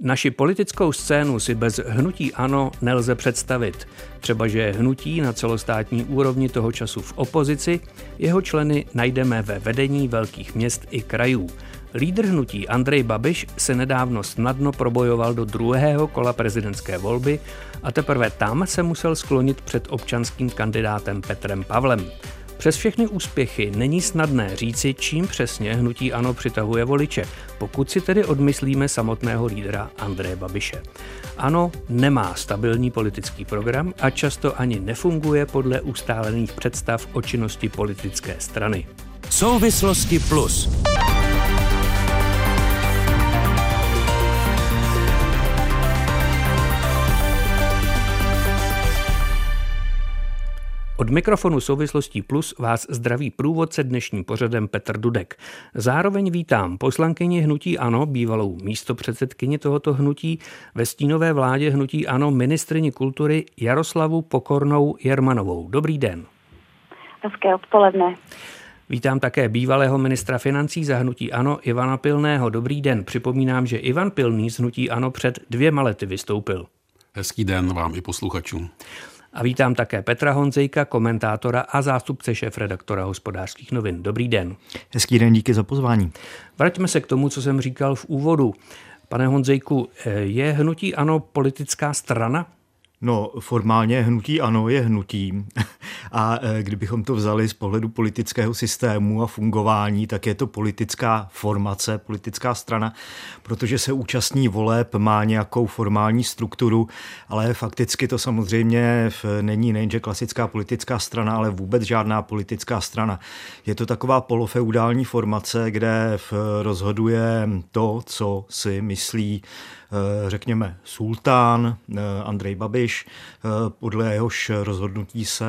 Naši politickou scénu si bez hnutí ANO nelze představit. Třeba, že hnutí na celostátní úrovni toho času v opozici, jeho členy najdeme ve vedení velkých měst i krajů. Lídr hnutí Andrej Babiš se nedávno snadno probojoval do druhého kola prezidentské volby a teprve tam se musel sklonit před občanským kandidátem Petrem Pavlem. Přes všechny úspěchy není snadné říci, čím přesně hnutí ANO přitahuje voliče, pokud si tedy odmyslíme samotného lídra Andreje Babiše. ANO nemá stabilní politický program a často ani nefunguje podle ustálených představ o činnosti politické strany. Souvislosti plus. Od mikrofonu Souvislostí Plus vás zdraví průvodce dnešním pořadem Petr Dudek. Zároveň vítám poslankyni Hnutí Ano, bývalou místopředsedkyni tohoto hnutí, ve stínové vládě Hnutí Ano ministrině kultury Jaroslavu Pokornou Jermanovou. Dobrý den. Hezké odpoledne. Vítám také bývalého ministra financí za hnutí Ano Ivana Pilného. Dobrý den. Připomínám, že Ivan Pilný z hnutí Ano před dvěma lety vystoupil. Hezký den vám i posluchačům. A vítám také Petra Honzejka, komentátora a zástupce šéf-redaktora hospodářských novin. Dobrý den. Hezký den, díky za pozvání. Vraťme se k tomu, co jsem říkal v úvodu. Pane Honzejku, je hnutí ANO politická strana? No, formálně hnutí ano je hnutím. A e, kdybychom to vzali z pohledu politického systému a fungování, tak je to politická formace, politická strana, protože se účastní voleb, má nějakou formální strukturu, ale fakticky to samozřejmě není nejenže klasická politická strana, ale vůbec žádná politická strana. Je to taková polofeudální formace, kde rozhoduje to, co si myslí řekněme, sultán eh, Andrej Babiš, eh, podle jehož rozhodnutí se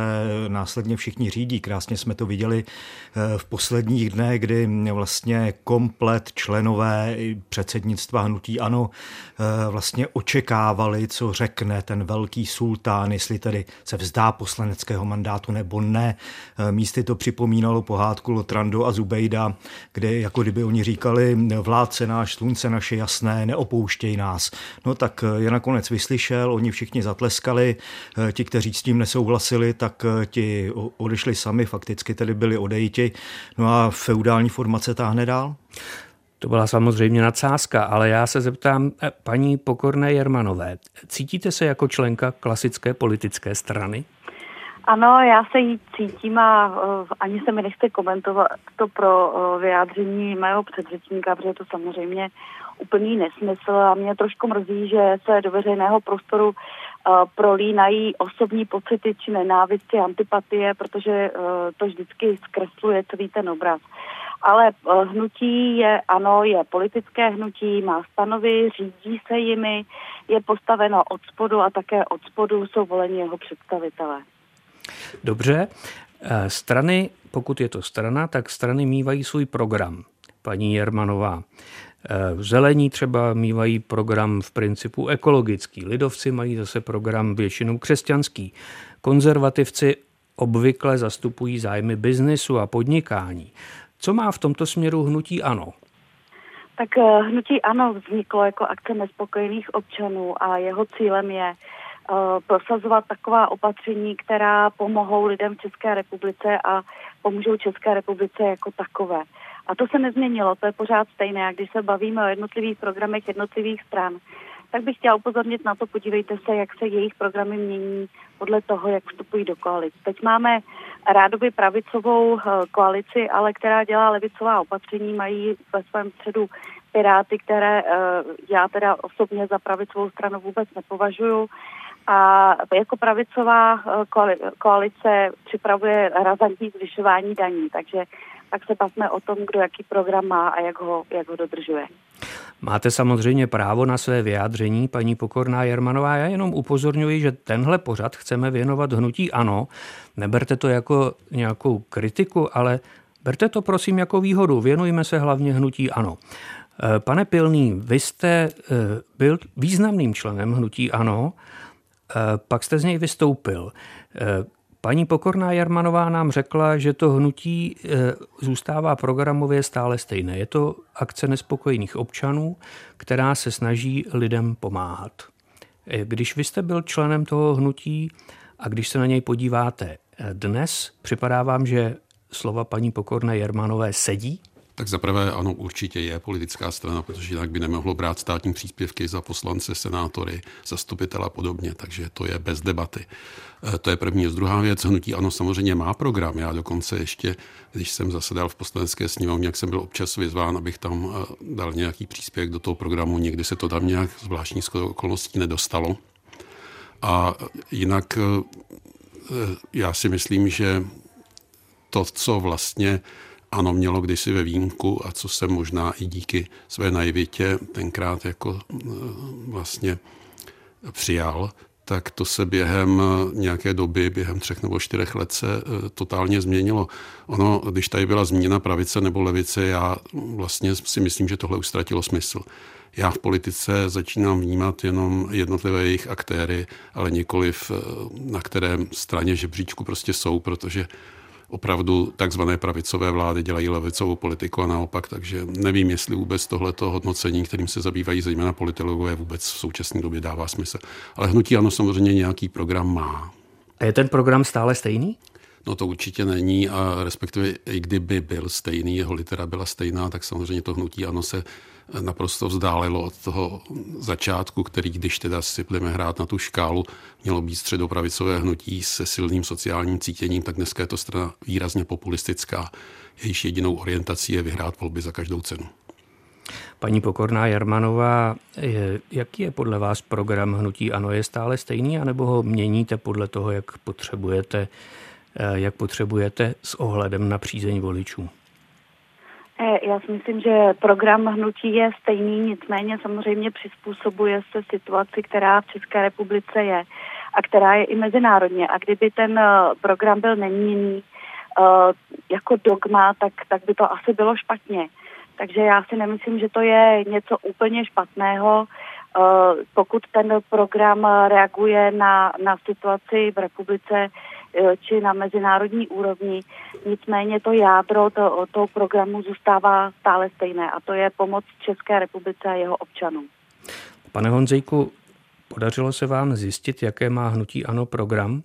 následně všichni řídí. Krásně jsme to viděli v posledních dnech, kdy vlastně komplet členové předsednictva hnutí ANO vlastně očekávali, co řekne ten velký sultán, jestli tedy se vzdá poslaneckého mandátu nebo ne. Místy to připomínalo pohádku Lotrando a Zubejda, kde jako kdyby oni říkali, vládce náš, slunce naše jasné, neopouštěj nás nás. No tak eh, je nakonec vyslyšel, oni všichni zatleskali, eh, ti, kteří s tím nesouhlasili, tak eh, ti odešli sami, fakticky tedy byli odejiti. No a feudální formace táhne dál? To byla samozřejmě nadsázka, ale já se zeptám paní Pokorné Jermanové. Cítíte se jako členka klasické politické strany? Ano, já se jí cítím a uh, ani se mi nechce komentovat to pro uh, vyjádření mého předřečníka, protože to samozřejmě úplný nesmysl a mě trošku mrzí, že se do veřejného prostoru uh, prolínají osobní pocity či nenávisti, antipatie, protože uh, to vždycky zkresluje celý ten obraz. Ale uh, hnutí je, ano, je politické hnutí, má stanovy, řídí se jimi, je postaveno od spodu a také od spodu jsou voleni jeho představitelé. Dobře, strany, pokud je to strana, tak strany mývají svůj program, paní Jermanová. Eh, zelení třeba mývají program v principu ekologický, lidovci mají zase program většinou křesťanský. Konzervativci obvykle zastupují zájmy biznesu a podnikání. Co má v tomto směru hnutí ANO? Tak eh, hnutí ANO vzniklo jako akce nespokojených občanů a jeho cílem je uh, prosazovat taková opatření, která pomohou lidem v České republice a pomůžou České republice jako takové. A to se nezměnilo, to je pořád stejné. A když se bavíme o jednotlivých programech jednotlivých stran, tak bych chtěla upozornit na to, podívejte se, jak se jejich programy mění podle toho, jak vstupují do koalic. Teď máme rádoby pravicovou eh, koalici, ale která dělá levicová opatření, mají ve svém středu Piráty, které eh, já teda osobně za pravicovou stranu vůbec nepovažuju. A jako pravicová eh, koalice připravuje razantní zvyšování daní, takže tak se bavme o tom, kdo jaký program má a jak ho, jak ho dodržuje. Máte samozřejmě právo na své vyjádření, paní Pokorná Jermanová. Já jenom upozorňuji, že tenhle pořad chceme věnovat hnutí ano. Neberte to jako nějakou kritiku, ale berte to prosím jako výhodu. Věnujme se hlavně hnutí ano. Eh, pane Pilný, vy jste eh, byl významným členem hnutí ANO, eh, pak jste z něj vystoupil. Paní Pokorná Jarmanová nám řekla, že to hnutí eh, zůstává programově stále stejné. Je to akce nespokojených občanů, která se snaží lidem pomáhat. Eh, když vy jste byl členem toho hnutí a když se na něj podíváte dnes, připadá vám, že slova paní Pokorné Jermanové sedí? Tak zaprvé ano, určitě je politická strana, protože jinak by nemohlo brát státní příspěvky za poslance, senátory, zastupitele a podobně, takže to je bez debaty. E, to je první. Z druhá věc, hnutí ano, samozřejmě má program. Já dokonce ještě, když jsem zasedal v poslanecké sněmovně, jak jsem byl občas vyzván, abych tam e, dal nějaký příspěvek do toho programu, někdy se to tam nějak zvláštní okolností nedostalo. A jinak e, já si myslím, že to, co vlastně ano, mělo kdysi ve výjimku a co jsem možná i díky své naivitě tenkrát jako eh, vlastně přijal, tak to se během nějaké doby, během třech nebo čtyřech let se eh, totálně změnilo. Ono, když tady byla změna pravice nebo levice, já vlastně si myslím, že tohle už ztratilo smysl. Já v politice začínám vnímat jenom jednotlivé jejich aktéry, ale nikoliv na kterém straně žebříčku prostě jsou, protože opravdu takzvané pravicové vlády dělají levicovou politiku a naopak, takže nevím, jestli vůbec tohleto hodnocení, kterým se zabývají zejména politologové, vůbec v současné době dává smysl. Ale hnutí ano samozřejmě nějaký program má. A je ten program stále stejný? No to určitě není a respektive i kdyby byl stejný, jeho litera byla stejná, tak samozřejmě to hnutí ano se naprosto vzdálilo od toho začátku, který, když teda si budeme hrát na tu škálu, mělo být středopravicové hnutí se silným sociálním cítěním, tak dneska je to strana výrazně populistická. Jejíž jedinou orientací je vyhrát volby za každou cenu. Paní Pokorná Jarmanová, jaký je podle vás program Hnutí Ano? Je stále stejný, anebo ho měníte podle toho, jak potřebujete, eh, jak potřebujete s ohledem na přízeň voličů? Eh, já si myslím, že program hnutí je stejný, nicméně samozřejmě přizpůsobuje se situaci, která v České republice je a která je i mezinárodně. A kdyby ten eh, program byl neměný uh, jako dogma, tak, tak by to asi bylo špatně. Takže já si nemyslím, že to je něco úplně špatného, pokud ten program reaguje na, na situaci v republice, E, či na mezinárodní úrovni. Nicméně to jádro to, programu zůstává stále stejné a to je pomoc České republice a jeho občanům. Pane Honzejku, podařilo se vám zjistit, jaké má hnutí ANO program?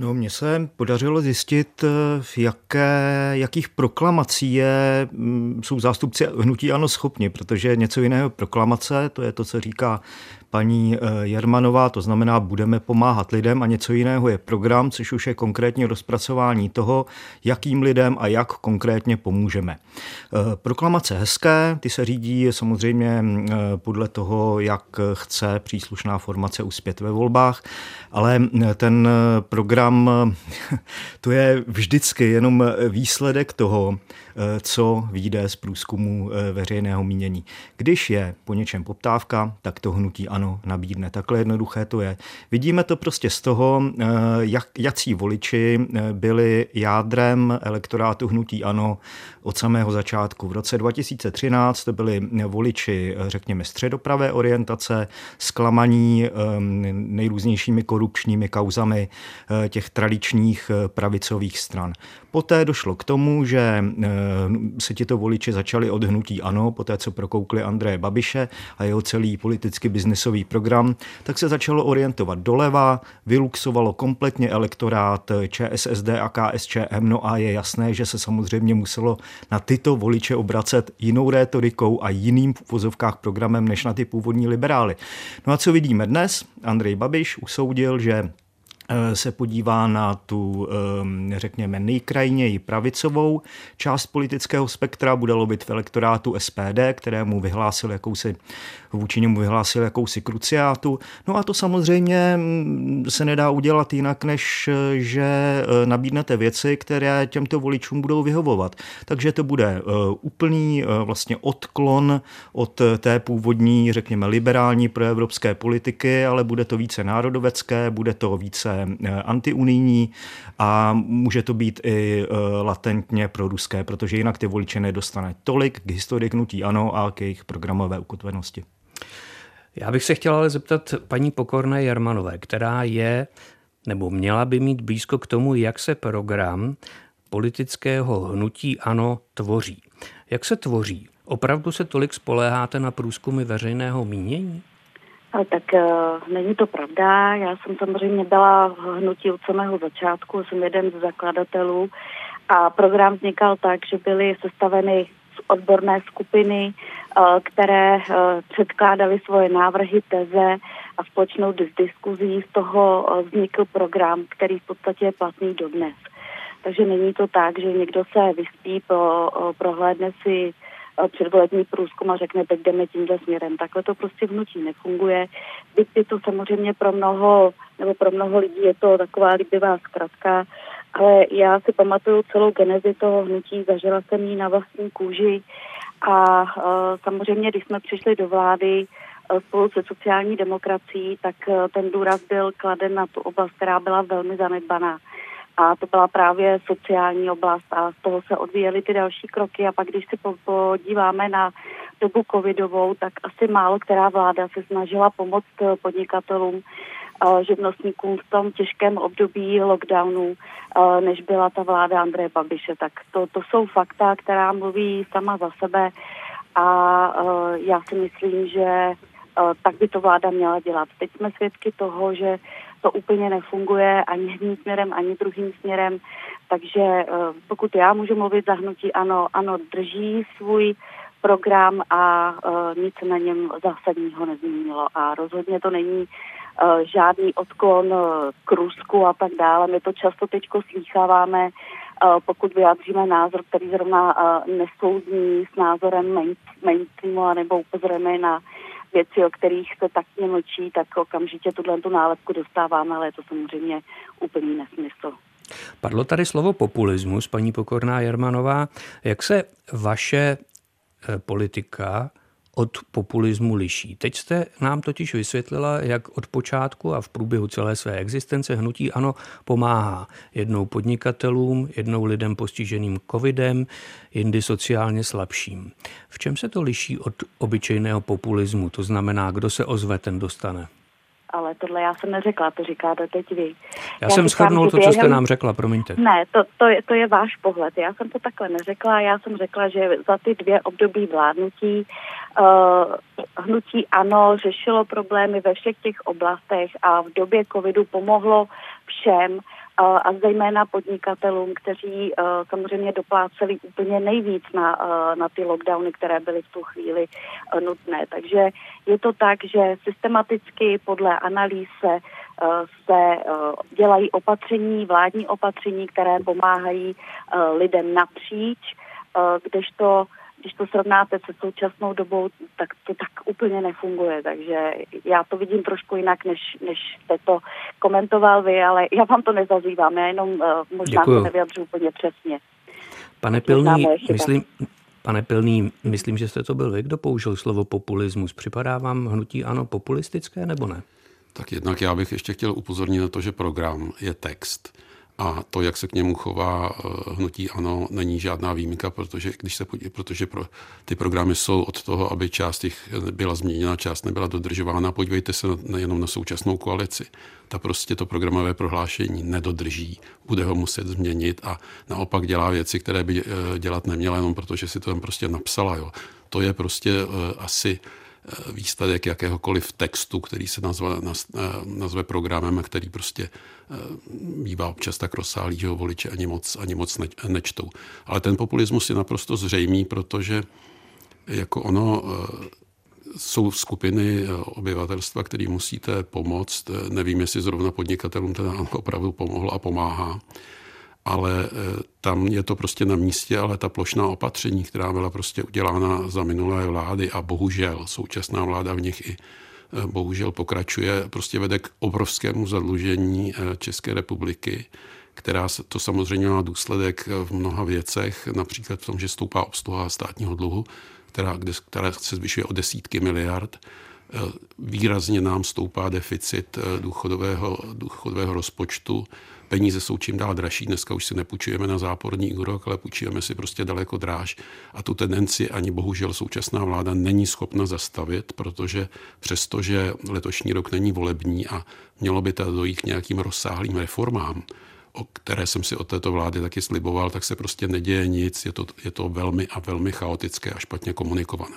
No, mně se podařilo zjistit, v jaké, jakých proklamací je, mm, jsou zástupci hnutí ANO schopni, protože něco jiného proklamace, to je to, co říká paní eh, Jermanová, to znamená, budeme pomáhat lidem a něco jiného je program, což už je konkrétně rozpracování toho, jakým lidem a jak konkrétně pomůžeme. Eh, proklamace hezké, ty se řídí samozřejmě eh, podle toho, jak chce příslušná formace uspět ve volbách, ale ten program, to je vždycky jenom výsledek toho, co vyjde z průzkumu veřejného mínění. Když je po něčem poptávka, tak to hnutí ano nabídne. Takhle jednoduché to je. Vidíme to prostě z toho, eh, jak, jací voliči eh, byli jádrem elektorátu hnutí ano od samého začátku. V roce 2013 to byli voliči, eh, řekněme, středopravé orientace, zklamaní nejrůznějšími korupčními kauzami těch tradičních pravicových stran. Poté došlo k tomu, že se tito voliči začali od hnutí ano, poté co prokoukli Andreje Babiše a jeho celý politicky biznisový program, tak se začalo orientovat doleva, vyluxovalo kompletně elektorát ČSSD a KSČM, no a je jasné, že se samozřejmě muselo na tyto voliče obracet jinou rétorikou a jiným v vozovkách programem než na ty původní liberály. No a co vidíme dnes? Andrej Babiš usoudil, že Eh, se podívá na tu, ehm, řekněme, nejkrajněji pravicovou část politického spektra, bude lobit v elektorátu SPD, kterému vyhlásil jakousi, vůči němu vyhlásil jakousi kruciátu. No a to samozřejmě mm, se nedá udělat jinak, než eh, že eh, nabídnete věci, které těmto voličům budou vyhovovat. Takže to bude úplný vlastně odklon od té původní, řekněme, liberální proevropské politiky, ale bude to více národovecké, bude to více Eh, antiunijní a může to být i eh, latentně pro ruské, protože jinak ty voliče nedostane tolik k historii knutí ano a k jejich programové ukotvenosti. Já bych se chtěla ale zeptat paní Pokorné Jarmanové, která je nebo měla by mít blízko k tomu, jak se program politického hnutí ANO tvoří. Jak se tvoří? Opravdu se tolik spoléháte na průzkumy veřejného mínění? Tak uh, není to pravda. Já jsem samozřejmě byla v hnutí od samého začátku, jsem jeden z zakladatelů a program vznikal tak, že byly sestaveny odborné skupiny, uh, které uh, předkládaly svoje návrhy, teze a společnou diskuzí z toho vznikl program, který v podstatě je platný dodnes. Takže není to tak, že někdo se vyspí, pro, prohlédne si předvolební průzkum a řekne, teď jdeme tímhle směrem. Takhle to prostě vnutí nefunguje. Byť je to samozřejmě pro mnoho, nebo pro mnoho lidí je to taková líbivá zkratka, ale já si pamatuju celou genezi toho hnutí, zažila jsem ji na vlastní kůži a uh, samozřejmě, když jsme přišli do vlády uh, spolu se sociální demokracií, tak uh, ten důraz byl kladen na tu oblast, která byla velmi zanedbaná. A to byla právě sociální oblast a z toho se odvíjely ty další kroky. A pak když si podíváme na dobu covidovou, tak asi málo která vláda se snažila pomoct podnikatelům, živnostníkům v tom těžkém období lockdownu, než byla ta vláda Andreje Babiše. Tak to, to jsou fakta, která mluví sama za sebe a já si myslím, že tak by to vláda měla dělat. Teď jsme svědky toho, že to úplně nefunguje ani jedním směrem, ani druhým směrem. Takže pokud já můžu mluvit za hnutí, ano, ano, drží svůj program a nic na něm zásadního nezměnilo. A rozhodně to není uh, žádný odklon uh, k Rusku a tak dále. My to často teď slýcháváme, uh, pokud vyjádříme názor, který zrovna nesouzní s názorem main, mainstreamu, nebo upozorujeme na věci, o kterých se tak mlčí, tak okamžitě tuhle tu nálepku dostáváme, ale je to samozřejmě úplný nesmysl. Padlo tady slovo populismus, paní Pokorná Jermanová. Jak se vaše eh, politika od populismu liší. Teď jste nám totiž vysvětlila, jak od počátku a v průběhu celé své existence hnutí ano pomáhá jednou podnikatelům, jednou lidem postiženým covidem, jindy sociálně slabším. V čem se to liší od obyčejného populismu? To znamená, kdo se ozve, ten dostane ale tohle já jsem neřekla, to říkáte teď vy. Já, já jsem schrnul to, během... co jste nám řekla, promiňte. Ne, to, to, je, to je váš pohled. Já jsem to takhle neřekla, já jsem řekla, že za ty dvě období vládnutí uh, hnutí ANO řešilo problémy ve všech těch oblastech a v době covidu pomohlo všem, a zejména podnikatelům, kteří uh, samozřejmě dopláceli úplně nejvíc na, uh, na ty lockdowny, které byly v tu chvíli uh, nutné. Takže je to tak, že systematicky podle analýz se, se dělají opatření, vládní opatření, které pomáhají lidem napříč, kdežto když to srovnáte se současnou dobou, tak to tak úplně nefunguje. Takže já to vidím trošku jinak, než, než jste to komentoval vy, ale já vám to nezazývám, já jenom uh, možná Děkuju. to nevyjadřu úplně přesně. Pane Pilný, myslím, pane Pilný, myslím, že jste to byl vy, kdo použil slovo populismus. Připadá vám hnutí ano populistické nebo ne? Tak jednak já bych ještě chtěl upozornit na to, že program je text a to, jak se k němu chová eh, hnutí ANO, není žádná výjimka, protože, když se, protože pro, ty programy jsou od toho, aby část jich byla změněna, část nebyla dodržována. Podívejte se nejenom na současnou koalici. Ta prostě to programové prohlášení nedodrží, bude ho muset změnit a naopak dělá věci, které by eh, dělat neměla, jenom protože si to tam prostě napsala. Jo. To je prostě eh, asi výsledek jakéhokoliv textu, který se nazve, eh, nazve programem který prostě eh, bývá občas tak rozsáhlý, že ho voliči ani moc, ani moc nečtou. Ale ten populismus je naprosto zřejmý, protože jako ono jsou skupiny obyvatelstva, který musíte pomoct. Nevím, jestli zrovna podnikatelům teda opravdu pomohlo a pomáhá ale eh, tam je to prostě na místě, ale ta plošná opatření, která byla prostě udělána za minulé vlády a bohužel současná vláda v nich i eh, bohužel pokračuje, prostě vede k obrovskému zadlužení eh, České republiky, která to samozřejmě má důsledek v mnoha věcech, například v tom, že stoupá obsluha státního dluhu, která, která se zvyšuje o desítky miliard, výrazně nám stoupá deficit důchodového, důchodového rozpočtu peníze jsou čím dál dražší. Dneska už si nepůjčujeme na záporní úrok, ale půjčujeme si prostě daleko dráž. A tu tendenci ani bohužel současná vláda není schopna zastavit, protože přestože letošní rok není volební a mělo by to dojít k nějakým rozsáhlým reformám, o které jsem si od této vlády taky sliboval, tak se prostě neděje nic. Je to, je to velmi a velmi chaotické a špatně komunikované.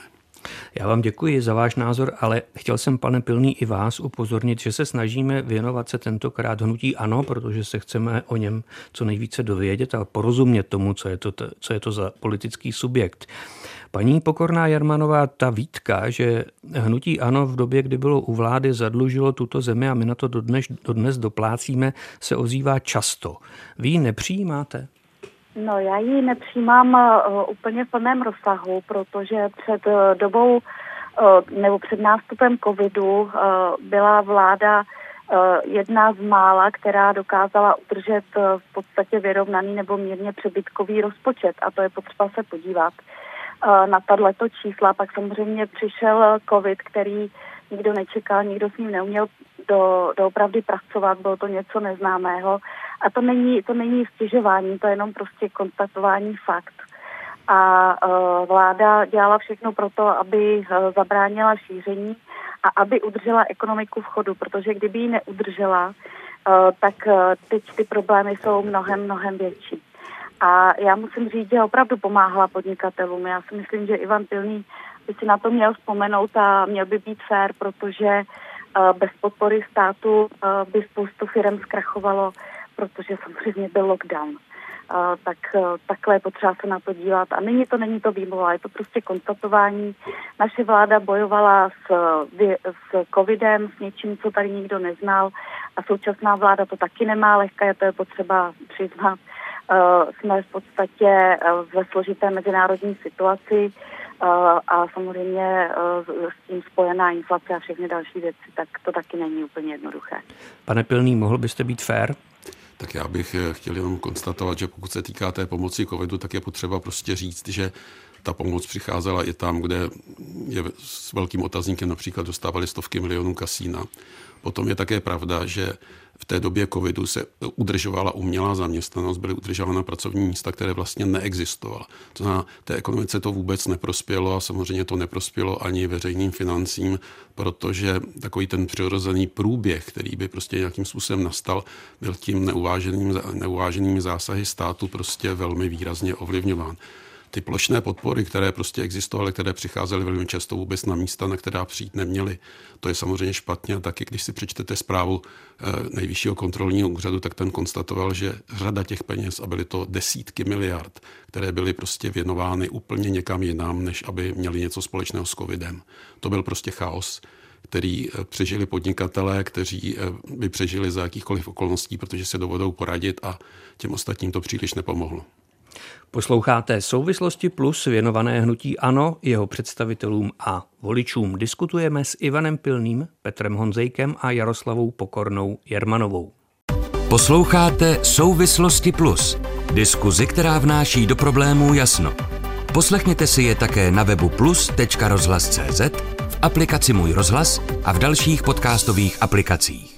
Já vám děkuji za váš názor, ale chtěl jsem, pane Pilný, i vás upozornit, že se snažíme věnovat se tentokrát hnutí ano, protože se chceme o něm co nejvíce dovědět a porozumět tomu, co je to, co je to za politický subjekt. Paní Pokorná Jarmanová, ta výtka, že hnutí ANO v době, kdy bylo u vlády, zadlužilo tuto zemi a my na to dodnes, dodnes doplácíme, se ozývá často. Vy ji nepřijímáte? No, já ji nepřijímám uh, úplně v plném rozsahu, protože před uh, dobou uh, nebo před nástupem covidu uh, byla vláda uh, jedna z mála, která dokázala udržet uh, v podstatě vyrovnaný nebo mírně přebytkový rozpočet. A to je potřeba se podívat uh, na tato čísla. Pak samozřejmě přišel covid, který nikdo nečekal, nikdo s ním neuměl do, doopravdy pracovat, bylo to něco neznámého a to není, to není stěžování, to je jenom prostě konstatování fakt. A uh, vláda dělala všechno pro to, aby uh, zabránila šíření a aby udržela ekonomiku v chodu, protože kdyby ji neudržela, uh, tak teď ty problémy jsou mnohem, mnohem větší. A já musím říct, že opravdu pomáhala podnikatelům. Já si myslím, že Ivan Pilný by si na to měl vzpomenout a měl by být fér, protože bez podpory státu by spoustu firm zkrachovalo protože samozřejmě byl lockdown. Uh, tak uh, takhle je potřeba se na to dívat. A není to, není to výmluva, je to prostě konstatování. Naše vláda bojovala s, s covidem, s něčím, co tady nikdo neznal a současná vláda to taky nemá lehké, to je potřeba přiznat. Uh, jsme v podstatě uh, ve složité mezinárodní situaci uh, a samozřejmě s tím spojená inflace a všechny další věci, tak to taky není úplně jednoduché. Pane Pilný, mohl byste být fair? Tak já bych eh, chtěl jenom konstatovat, že pokud se týká té pomoci covidu, tak je potřeba prostě říct, že ta pomoc přicházela i tam, kde je s velkým otazníkem například dostávali stovky milionů kasína. Potom je také pravda, že v té době covidu se udržovala umělá zaměstnanost, byly udržována pracovní místa, které vlastně neexistovala. To znamená, té ekonomice to vůbec neprospělo a samozřejmě to neprospělo ani veřejným financím, protože takový ten přirozený průběh, který by prostě nějakým způsobem nastal, byl tím neuváženým, neuváženými zásahy státu prostě velmi výrazně ovlivňován ty plošné podpory, které prostě existovaly, které přicházely velmi často vůbec na místa, na která přijít neměly, to je samozřejmě špatně. A taky, když si přečtete zprávu eh, nejvyššího kontrolního úřadu, tak ten konstatoval, že řada těch peněz, a byly to desítky miliard, které byly prostě věnovány úplně někam jinam, než aby měli něco společného s covidem. To byl prostě chaos který eh, přežili podnikatelé, kteří eh, by přežili za jakýchkoliv okolností, protože se dovodou poradit a těm ostatním to příliš nepomohlo. Posloucháte souvislosti plus věnované hnutí ANO, jeho představitelům a voličům. Diskutujeme s Ivanem Pilným, Petrem Honzejkem a Jaroslavou Pokornou Jermanovou. Posloucháte Souvislosti plus, diskuzi, která vnáší do problémů jasno. Poslechněte si je také na webu plus.rozhlas.cz, v aplikaci Můj rozhlas a v dalších podcastových aplikacích.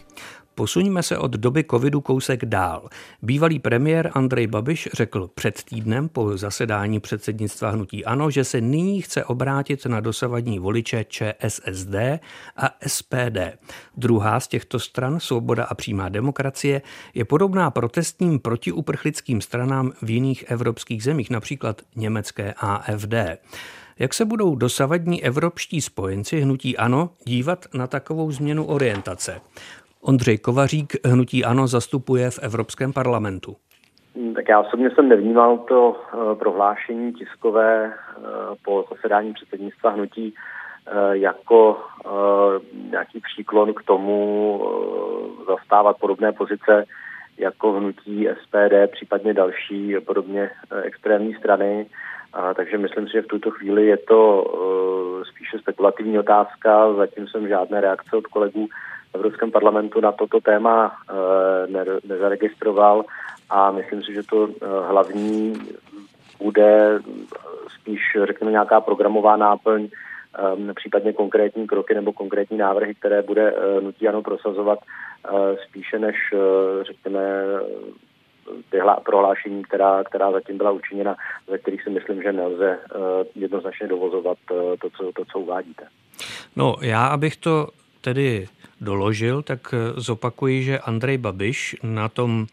Posuňme se od doby covidu kousek dál. Bývalý premiér Andrej Babiš řekl před týdnem po zasedání předsednictva hnutí ANO, že se nyní chce obrátit na dosavadní voliče ČSSD a SPD. Druhá z těchto stran, Svoboda a přímá demokracie, je podobná protestním protiuprchlickým stranám v jiných evropských zemích, například německé AFD. Jak se budou dosavadní evropští spojenci hnutí ANO dívat na takovou změnu orientace? Ondřej Kovařík hnutí ANO zastupuje v Evropském parlamentu. Tak já osobně jsem nevnímal to eh, prohlášení tiskové eh, po zasedání předsednictva hnutí eh, jako nějaký příklon k tomu zastávat podobné pozice jako hnutí SPD, případně další podobně extrémní strany. takže myslím si, že v tuto chvíli je to spíše spekulativní otázka. Zatím jsem žádné reakce od kolegů Evropském parlamentu na toto téma eh, nezaregistroval a myslím si, že to eh, hlavní bude spíš, řekněme, nějaká programová náplň případně konkrétní kroky nebo konkrétní návrhy, které bude nutí ano prosazovat spíše než, řekněme, ty prohlášení, která, která zatím byla učiněna, ve kterých si myslím, že nelze jednoznačně dovozovat to, co, to, co uvádíte. No, já abych to tedy doložil, tak zopakuji, že Andrej Babiš na tom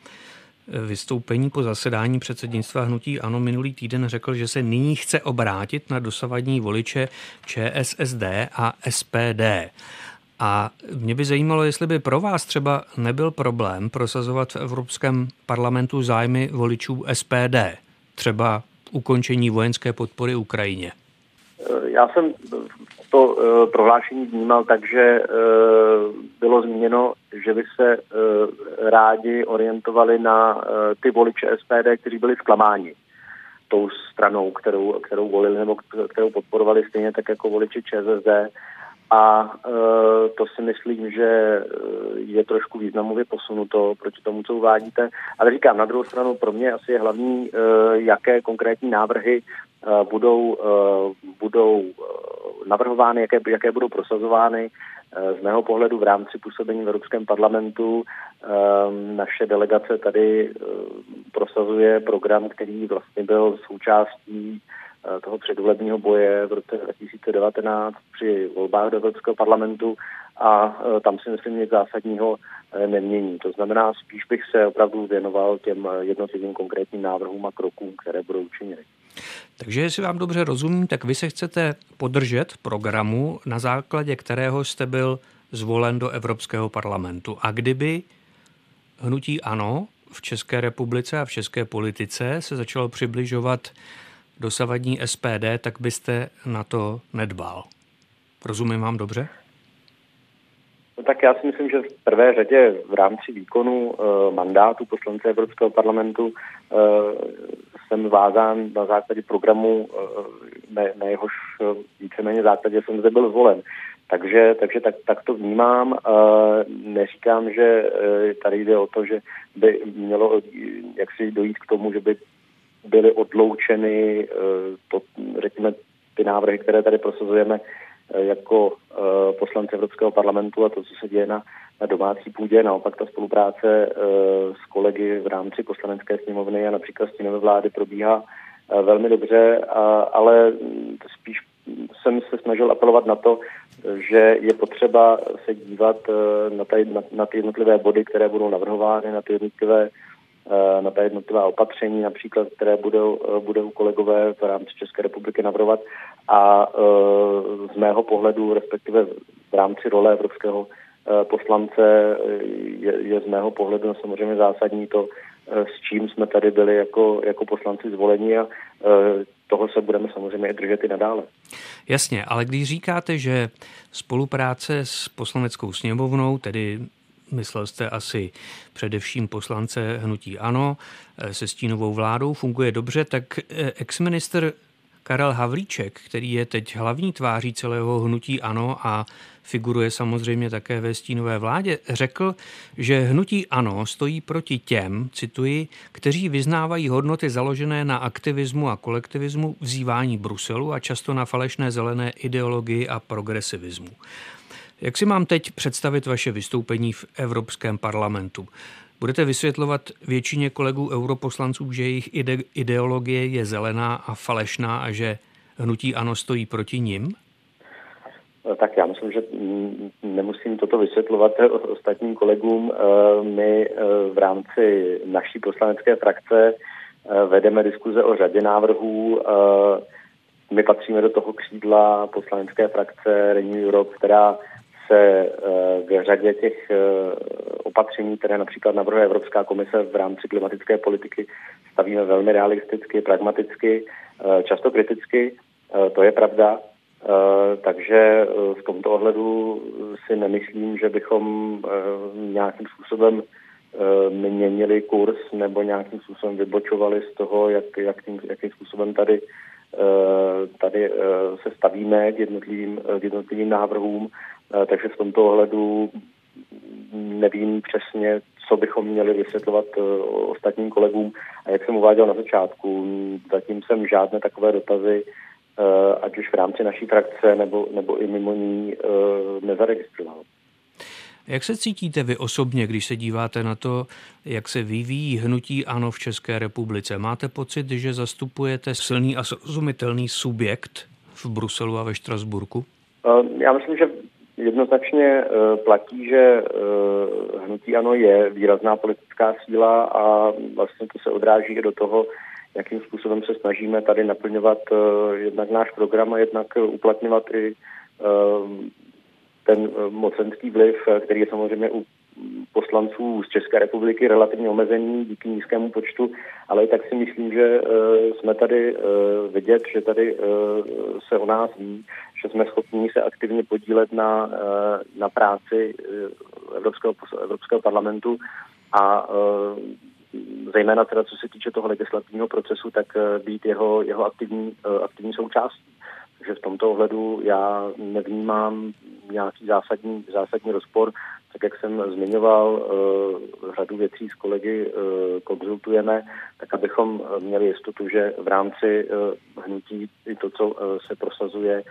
vystoupení po zasedání předsednictva hnutí Ano minulý týden řekl, že se nyní chce obrátit na dosavadní voliče ČSSD a SPD. A mě by zajímalo, jestli by pro vás třeba nebyl problém prosazovat v Evropském parlamentu zájmy voličů SPD, třeba ukončení vojenské podpory Ukrajině. Já jsem to uh, prohlášení vnímal tak, že uh, bylo zmíněno, že by se uh, rádi orientovali na ty voliče SPD, kteří byli zklamáni tou stranou, kterou, kterou volili nebo kterou podporovali stejně tak jako voliči ČSSD. A uh, to si myslím, že je trošku významově posunuto proti tomu, co uvádíte. Ale říkám, na druhou stranu pro mě asi je hlavní, uh, jaké konkrétní návrhy budou, budou navrhovány, jaké, jaké budou prosazovány. Z mého pohledu v rámci působení v Evropském parlamentu naše delegace tady prosazuje program, který vlastně byl součástí toho předvolebního boje v roce 2019 při volbách do Evropského parlamentu a tam si myslím nic zásadního nemění. To znamená, spíš bych se opravdu věnoval těm jednotlivým konkrétním návrhům a krokům, které budou učiněny. Takže jestli vám dobře rozumím, tak vy se chcete podržet programu, na základě kterého jste byl zvolen do Evropského parlamentu. A kdyby hnutí ANO v České republice a v české politice se začalo přibližovat dosavadní SPD, tak byste na to nedbal. Rozumím vám dobře? No tak já si myslím, že v prvé řadě v rámci výkonu uh, mandátu poslance Evropského parlamentu uh, jsem vázán na základě programu, uh, na, na jehož víceméně základě jsem zde byl zvolen. Takže, takže tak, tak to vnímám. Uh, neříkám, že uh, tady jde o to, že by mělo jaksi dojít k tomu, že by byly odloučeny, uh, to, řekněme, ty návrhy, které tady prosazujeme, Eh, jako eh, poslanci Evropského parlamentu a to, co se děje na, na domácí půdě. Naopak ta spolupráce eh, s kolegy v rámci poslanecké sněmovny a například stínové vlády probíhá velmi dobře, ale spíš jsem se snažil apelovat na to, že je potřeba se dívat na, ty, na, na ty jednotlivé body, které budou navrhovány, na ty jednotlivé na ta jednotlivá opatření, například, které budou, budou kolegové v rámci České republiky navrhovat. A e, z mého pohledu, respektive v rámci role evropského poslance, je, je z mého pohledu samozřejmě zásadní to, s čím jsme tady byli jako, jako poslanci zvolení a toho se budeme samozřejmě držet i nadále. Jasně, ale když říkáte, že spolupráce s poslaneckou sněmovnou, tedy myslel jste asi především poslance Hnutí Ano, se stínovou vládou funguje dobře, tak exminister Karel Havlíček, který je teď hlavní tváří celého hnutí ANO a figuruje samozřejmě také ve stínové vládě, řekl, že hnutí ANO stojí proti těm, cituji, kteří vyznávají hodnoty založené na aktivismu a kolektivismu, vzývání Bruselu a často na falešné zelené ideologii a progresivismu. Jak si mám teď představit vaše vystoupení v Evropském parlamentu? Budete vysvětlovat většině kolegů europoslanců, že jejich ide- ideologie je zelená a falešná a že hnutí ano stojí proti nim? Tak já myslím, že nemusím toto vysvětlovat ostatním kolegům. Eh, my eh, v rámci naší poslanecké frakce eh, vedeme diskuze o řadě návrhů. My patříme do toho křídla poslanecké frakce Renew Europe, která se k řadě těch opatření, které například navrhuje Evropská komise v rámci klimatické politiky, stavíme velmi realisticky, pragmaticky, eh, často kriticky. Eh, to je pravda. Eh, takže v tomto ohledu si nemyslím, že bychom nějakým způsobem měnili kurz nebo nějakým způsobem vybočovali z toho, jak, jakým, jakým způsobem tady, tady se stavíme k jednotlivým, k jednotlivým návrhům. Takže v tomto ohledu nevím přesně, co bychom měli vysvětlovat uh, ostatním kolegům. A jak jsem uváděl na začátku, zatím jsem žádné takové dotazy ať už v rámci naší frakce nebo, nebo i mimo ní, nezaregistroval. Jak se cítíte vy osobně, když se díváte na to, jak se vyvíjí hnutí ANO v České republice? Máte pocit, že zastupujete silný a srozumitelný subjekt v Bruselu a ve Štrasburku? Já myslím, že jednoznačně platí, že hnutí ANO je výrazná politická síla a vlastně to se odráží i do toho, jakým způsobem se snažíme tady naplňovat jednak náš program a jednak uplatňovat i ten eh, mocenský vliv, eh, který je samozřejmě u poslanců z České republiky relativně omezený díky nízkému počtu, ale i tak si myslím, že jsme tady vidět, že tady se o nás ví, že jsme schopni se aktivně podílet na, uh, na práci uh, Evropského, Evropského parlamentu a uh, zejména teda co se týče toho legislativního procesu, tak být jeho, jeho aktivní, aktivní součástí. Takže v tomto ohledu já nevnímám nějaký zásadní, zásadní rozpor. Tak jak jsem zmiňoval, řadu věcí s kolegy konzultujeme, tak abychom měli jistotu, že v rámci hnutí i to, co se prosazuje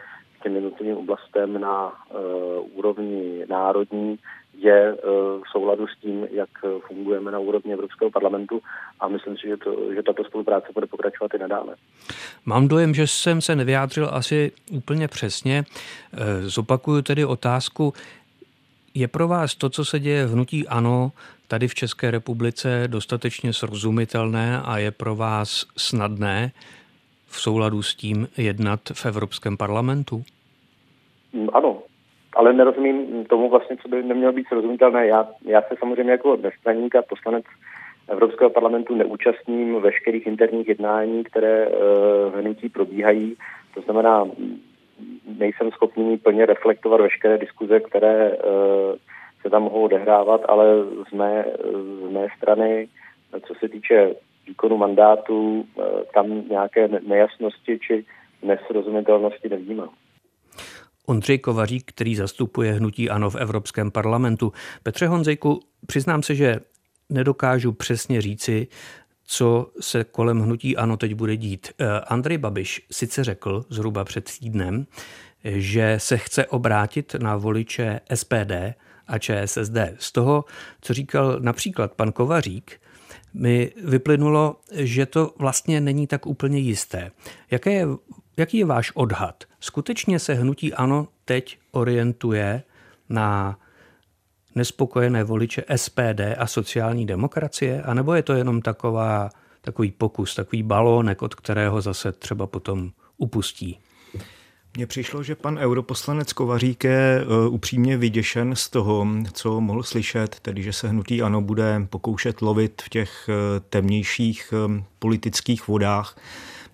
těm jednotlivým oblastem na uh, úrovni národní, je v souladu s tím, jak fungujeme na úrovni Evropského parlamentu a myslím si, že, to, že tato spolupráce bude pokračovat i nadále. Mám dojem, že jsem se nevyjádřil asi úplně přesně. E, zopakuju tedy otázku. Je pro vás to, co se děje v hnutí ANO, tady v České republice dostatečně srozumitelné a je pro vás snadné v souladu s tím jednat v Evropském parlamentu? Ano, ale nerozumím tomu vlastně, co by nemělo být srozumitelné. Já, já se samozřejmě jako nestraník a poslanec Evropského parlamentu neúčastním veškerých interních jednání, které uh, hnutí probíhají. To znamená, nejsem schopný plně reflektovat veškeré diskuze, které uh, se tam mohou odehrávat, ale z mé, z mé strany, co se týče výkonu mandátu, uh, tam nějaké nejasnosti či nesrozumitelnosti nevnímám. Ondřej Kovařík, který zastupuje hnutí ANO v Evropském parlamentu. Petře Honzejku, přiznám se, že nedokážu přesně říci, co se kolem hnutí ANO teď bude dít. Eh, Andrej Babiš sice řekl zhruba před týdnem, že se chce obrátit na voliče SPD a ČSSD. Z toho, co říkal například pan Kovařík, mi vyplynulo, že to vlastně není tak úplně jisté. Jaké Jaký je váš odhad? Skutečně se hnutí ANO teď orientuje na nespokojené voliče SPD a sociální demokracie? A nebo je to jenom taková, takový pokus, takový balónek, od kterého zase třeba potom upustí? Mně přišlo, že pan europoslanec Kovařík je e, upřímně vyděšen z toho, co mohl slyšet, tedy že se hnutí ANO bude pokoušet lovit v těch e, temnějších e, politických vodách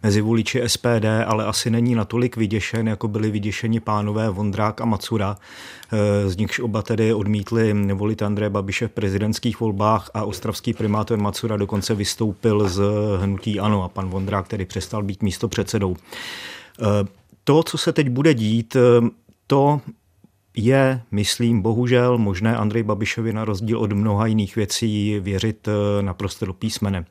mezi voliči SPD, ale asi není natolik vyděšen, jako byli vyděšeni pánové Vondrák a Macura, z nichž oba tedy odmítli volit Andreje Babiše v prezidentských volbách a ostravský primátor Macura dokonce vystoupil z hnutí ANO a pan Vondrák tedy přestal být místo předsedou. Eh, to, co se teď bude dít, eh, to je, myslím, bohužel možné Andrej Babišovi na rozdíl od mnoha jiných věcí věřit naprosto do písmene.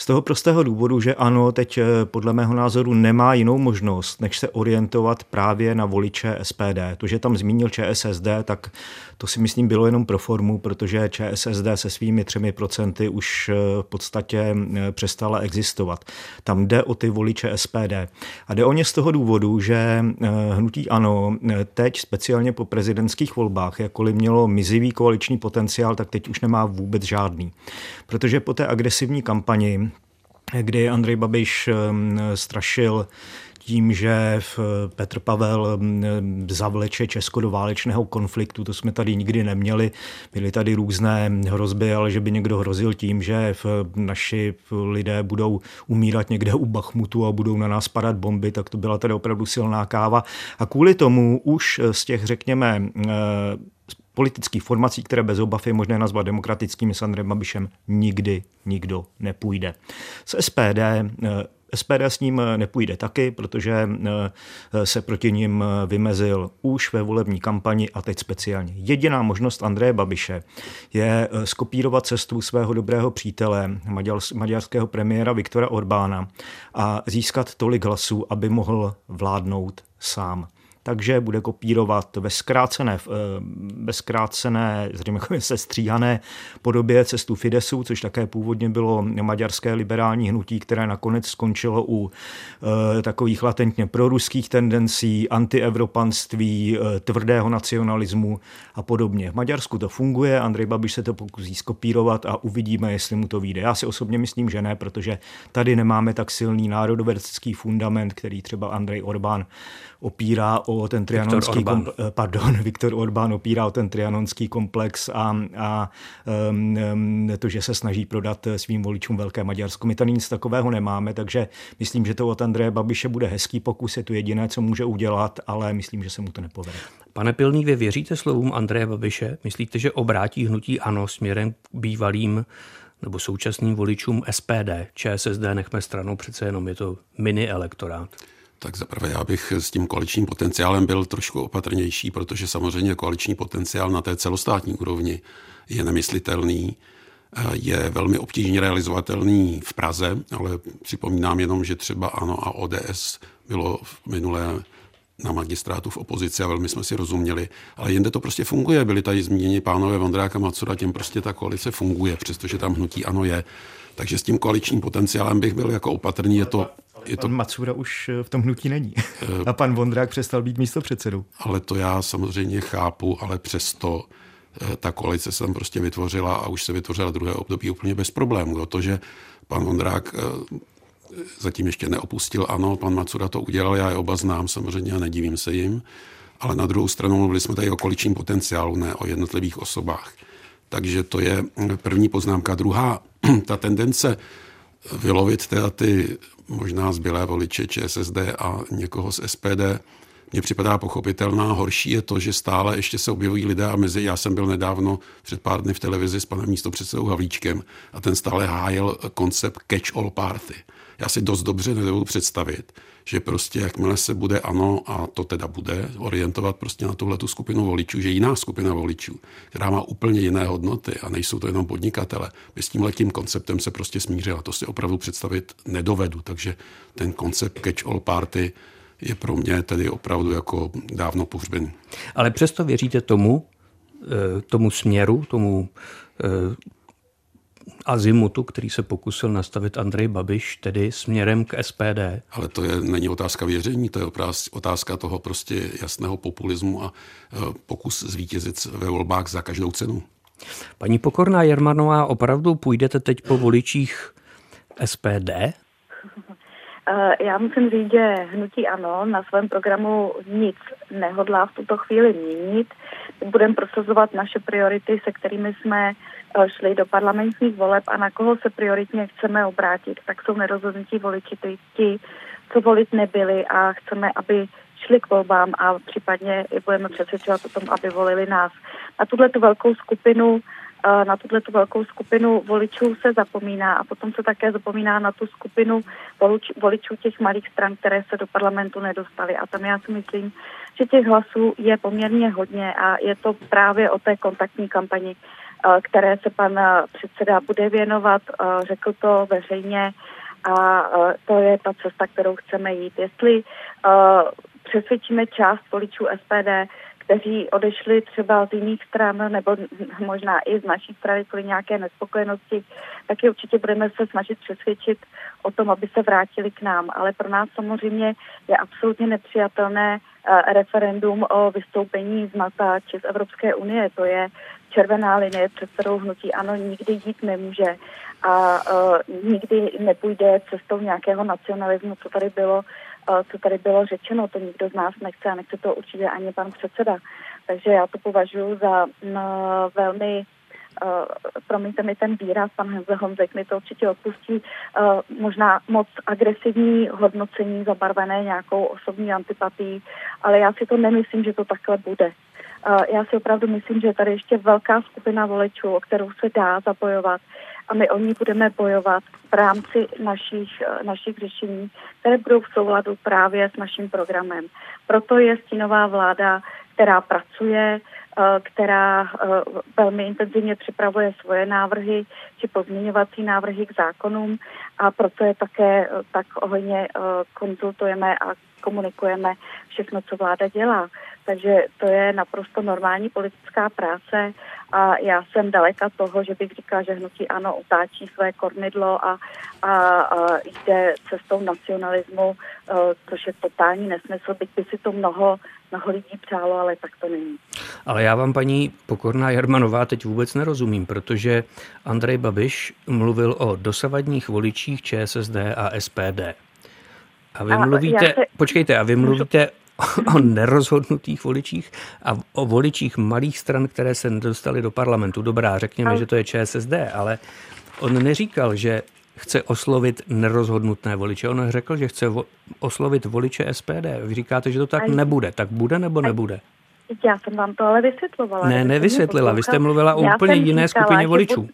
Z toho prostého důvodu, že ano, teď eh, podle mého názoru nemá jinou možnost, než se orientovat právě na voliče SPD. To, že tam zmínil ČSSD, tak to si myslím bylo jenom pro formu, protože ČSSD se svými třemi procenty už eh, v podstatě eh, přestala existovat. Tam jde o ty voliče SPD. A jde o ně z toho důvodu, že hnutí ANO teď speciálně po prezidentských volbách, jakkoliv mělo mizivý koaliční potenciál, tak teď už nemá vůbec žádný. Protože po té agresivní kampani kdy Andrej Babiš strašil tím, že Petr Pavel zavleče Česko do válečného konfliktu, to jsme tady nikdy neměli. Byly tady různé hrozby, ale že by někdo hrozil tím, že naši lidé budou umírat někde u Bachmutu a budou na nás padat bomby, tak to byla tady opravdu silná káva. A kvůli tomu už z těch, řekněme, politických formací, které bez obav je možné nazvat demokratickými s Andrem Babišem, nikdy nikdo nepůjde. Z SPD eh, SPD s ním nepůjde taky, protože se proti ním vymezil už ve volební kampani a teď speciálně. Jediná možnost Andreje Babiše je skopírovat cestu svého dobrého přítele, maďarského premiéra Viktora Orbána a získat tolik hlasů, aby mohl vládnout sám takže bude kopírovat ve zkrácené, eh, ve zkrácené zřejmě se stříhané podobě cestu Fidesu, což také původně bylo maďarské liberální hnutí, které nakonec skončilo u eh, takových latentně proruských tendencí, antievropanství, eh, tvrdého nacionalismu a podobně. V Maďarsku to funguje, Andrej Babiš se to pokusí skopírovat a uvidíme, jestli mu to vyjde. Já si osobně myslím, že ne, protože tady nemáme tak silný národoverský fundament, který třeba Andrej Orbán opírá o ten trianonský komplex, pardon, Viktor Orbán opírá o ten trianonský komplex a, a um, to, že se snaží prodat svým voličům Velké Maďarsko. My tady nic takového nemáme, takže myslím, že to od Andreje Babiše bude hezký pokus, je to jediné, co může udělat, ale myslím, že se mu to nepovede. Pane Pilný, vy věříte slovům Andreje Babiše? Myslíte, že obrátí hnutí ANO směrem k bývalým nebo současným voličům SPD, ČSSD nechme stranou, přece jenom je to mini elektorát. Tak zaprvé já bych s tím koaličním potenciálem byl trošku opatrnější, protože samozřejmě koaliční potenciál na té celostátní úrovni je nemyslitelný, je velmi obtížně realizovatelný v Praze, ale připomínám jenom, že třeba ANO a ODS bylo v minulé na magistrátu v opozici a velmi jsme si rozuměli, ale jinde to prostě funguje. Byli tady zmíněni pánové Vondráka Macura, těm prostě ta koalice funguje, přestože tam hnutí ano je. Takže s tím koaličním potenciálem bych byl jako opatrný. Je to je to... Pan Macura už eh, v tom hnutí není. Eh, a pan Vondrák přestal být místo předsedou. Ale to já samozřejmě chápu, ale přesto eh, ta koalice se tam prostě vytvořila a už se vytvořila druhé období úplně bez problémů. To, že pan Vondrák zatím ještě neopustil, ano, pan Macura to udělal, já je oba znám samozřejmě a nedivím se jim, ale na druhou stranu mluvili jsme tady o količním potenciálu, ne o jednotlivých osobách. Takže to je první poznámka. Druhá, ta tendence vylovit teda ty možná zbylé voliče ČSSD a někoho z SPD, mně připadá pochopitelná. Horší je to, že stále ještě se objevují lidé a mezi, já jsem byl nedávno před pár dny v televizi s panem místopředsedou Havlíčkem a ten stále hájil koncept catch-all party. Já si dost dobře nedovedu představit, že prostě jakmile se bude ano, a to teda bude, orientovat prostě na tuhle tu skupinu voličů, že jiná skupina voličů, která má úplně jiné hodnoty a nejsou to jenom podnikatele, by s tím letím konceptem se prostě smířila. To si opravdu představit nedovedu, takže ten koncept catch-all party je pro mě tedy opravdu jako dávno pohřbený. Ale přesto věříte tomu, eh, tomu směru, tomu eh, azimutu, který se pokusil nastavit Andrej Babiš, tedy směrem k SPD. Ale to je, není otázka věření, to je otázka toho prostě jasného populismu a e, pokus zvítězit ve volbách za každou cenu. Paní Pokorná Jermanová, opravdu půjdete teď po voličích SPD? E, já musím říct, že hnutí ano na svém programu nic nehodlá v tuto chvíli měnit. Budeme prosazovat naše priority, se kterými jsme Eh, šli do parlamentních voleb a na koho se prioritně chceme obrátit, tak jsou nerozhodnutí voliči ti, co volit nebyli a chceme, aby šli k volbám a případně je budeme přesvědčovat o tom, aby volili nás. Na tuhle tu velkou skupinu eh, na tuhle tu velkou skupinu voličů se zapomíná a potom se také zapomíná na tu skupinu volič, voličů těch malých stran, které se do parlamentu nedostaly. A tam já si myslím, že těch hlasů je poměrně hodně a je to právě o té kontaktní kampani, Eh, které se pan eh, předseda bude věnovat. Eh, řekl to veřejně a to je ta cesta, kterou chceme jít. Jestli přesvědčíme část voličů SPD, kteří odešli třeba z jiných stran nebo možná i z naší strany kvůli nějaké nespokojenosti, taky určitě budeme se snažit přesvědčit o tom, aby se vrátili k nám. Ale pro nás samozřejmě je absolutně nepřijatelné referendum o vystoupení z NATO či z Evropské unie. To je červená linie, před kterou hnutí ano nikdy jít nemůže a uh, nikdy nepůjde cestou nějakého nacionalismu, co tady bylo, co tady bylo řečeno, to nikdo z nás nechce a nechce to určitě ani pan předseda. Takže já to považuji za uh, velmi Uh, promiňte mi ten výraz, pan Henze Honzek mi to určitě odpustí, uh, možná moc agresivní hodnocení zabarvené nějakou osobní antipatí, ale já si to nemyslím, že to takhle bude. Já si opravdu myslím, že tady ještě velká skupina voličů, o kterou se dá zapojovat a my o ní budeme bojovat v rámci našich, našich řešení, které budou v souladu právě s naším programem. Proto je stínová vláda, která pracuje, Eh, která eh, velmi intenzivně připravuje svoje návrhy či pozměňovací návrhy k zákonům a proto je také eh, tak ohledně konzultujeme a komunikujeme všechno, co vláda dělá. Takže to je naprosto normální politická práce a já jsem daleka toho, že bych říkala, že hnutí ano otáčí své kormidlo a, a, a jde cestou nacionalismu, což je totální nesmysl, byť by si to mnoho mnoho lidí přálo, ale tak to není. Ale já vám, paní Pokorná Jarmanová, teď vůbec nerozumím, protože Andrej Babiš mluvil o dosavadních voličích ČSSD a SPD. A vy a mluvíte, se... počkejte, a vy mluvíte o nerozhodnutých voličích a o voličích malých stran, které se nedostaly do parlamentu. Dobrá, řekněme, že to je ČSSD, ale on neříkal, že chce oslovit nerozhodnutné voliče. On řekl, že chce oslovit voliče SPD. Vy říkáte, že to tak nebude. Tak bude nebo nebude? Já jsem vám to ale vysvětlovala. Ne, nevysvětlila. Vy jste mluvila o úplně jiné říkala, skupině voličů.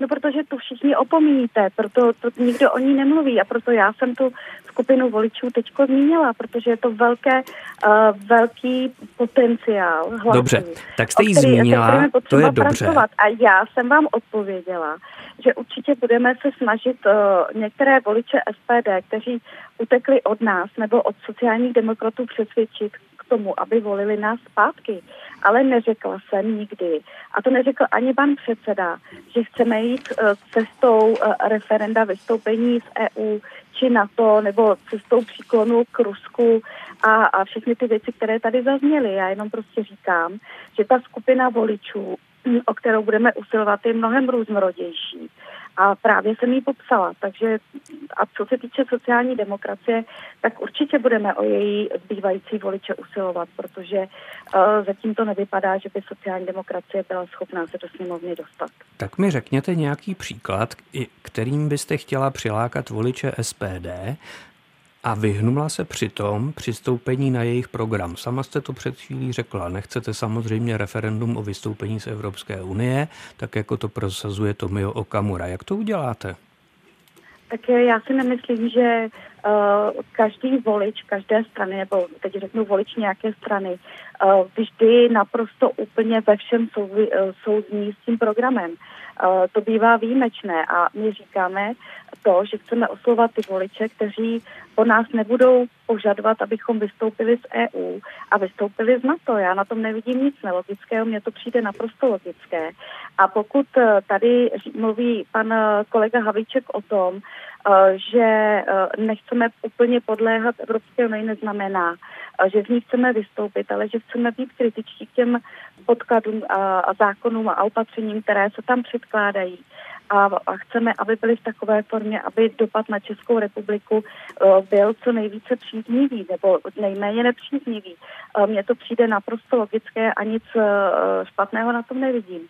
No, protože tu všichni opomíjíte, proto to nikdo o ní nemluví a proto já jsem tu skupinu voličů teďko zmínila, protože je to velké, uh, velký potenciál hlasů. Dobře, tak jste ji zmínila, to je dobře. Pracovat. A já jsem vám odpověděla, že určitě budeme se snažit uh, některé voliče SPD, kteří utekli od nás nebo od sociálních demokratů přesvědčit tomu, aby volili nás zpátky. Ale neřekla jsem nikdy, a to neřekl ani pan předseda, že chceme jít uh, cestou uh, referenda vystoupení z EU či NATO nebo cestou příklonu k Rusku a, a všechny ty věci, které tady zazněly. Já jenom prostě říkám, že ta skupina voličů, o kterou budeme usilovat, je mnohem různorodější a právě jsem ji popsala. Takže a co se týče sociální demokracie, tak určitě budeme o její zbývající voliče usilovat, protože uh, zatím to nevypadá, že by sociální demokracie byla schopná se do sněmovny dostat. Tak mi řekněte nějaký příklad, kterým byste chtěla přilákat voliče SPD, a vyhnula se přitom přistoupení na jejich program. Sama jste to před chvílí řekla, nechcete samozřejmě referendum o vystoupení z Evropské unie, tak jako to prosazuje Tomio Okamura. Jak to uděláte? Tak já si nemyslím, že uh, každý volič každé strany, nebo teď řeknu volič nějaké strany, uh, vždy naprosto úplně ve všem sou, uh, souzní s tím programem. Uh, to bývá výjimečné a my říkáme to, že chceme oslovat ty voliče, kteří po nás nebudou požadovat, abychom vystoupili z EU a vystoupili z NATO. Já na tom nevidím nic nelogického, mně to přijde naprosto logické. A pokud tady mluví pan kolega Havíček o tom, Eh, že eh, nechceme úplně podléhat Evropské unii, neznamená, eh, že z ní chceme vystoupit, ale že chceme být kritičtí k těm podkladům a zákonům a opatřením, které se tam předkládají. A, a chceme, aby byly v takové formě, aby dopad na Českou republiku byl co nejvíce příznivý nebo nejméně nepříznivý. Mně to přijde naprosto logické a nic špatného na tom nevidím.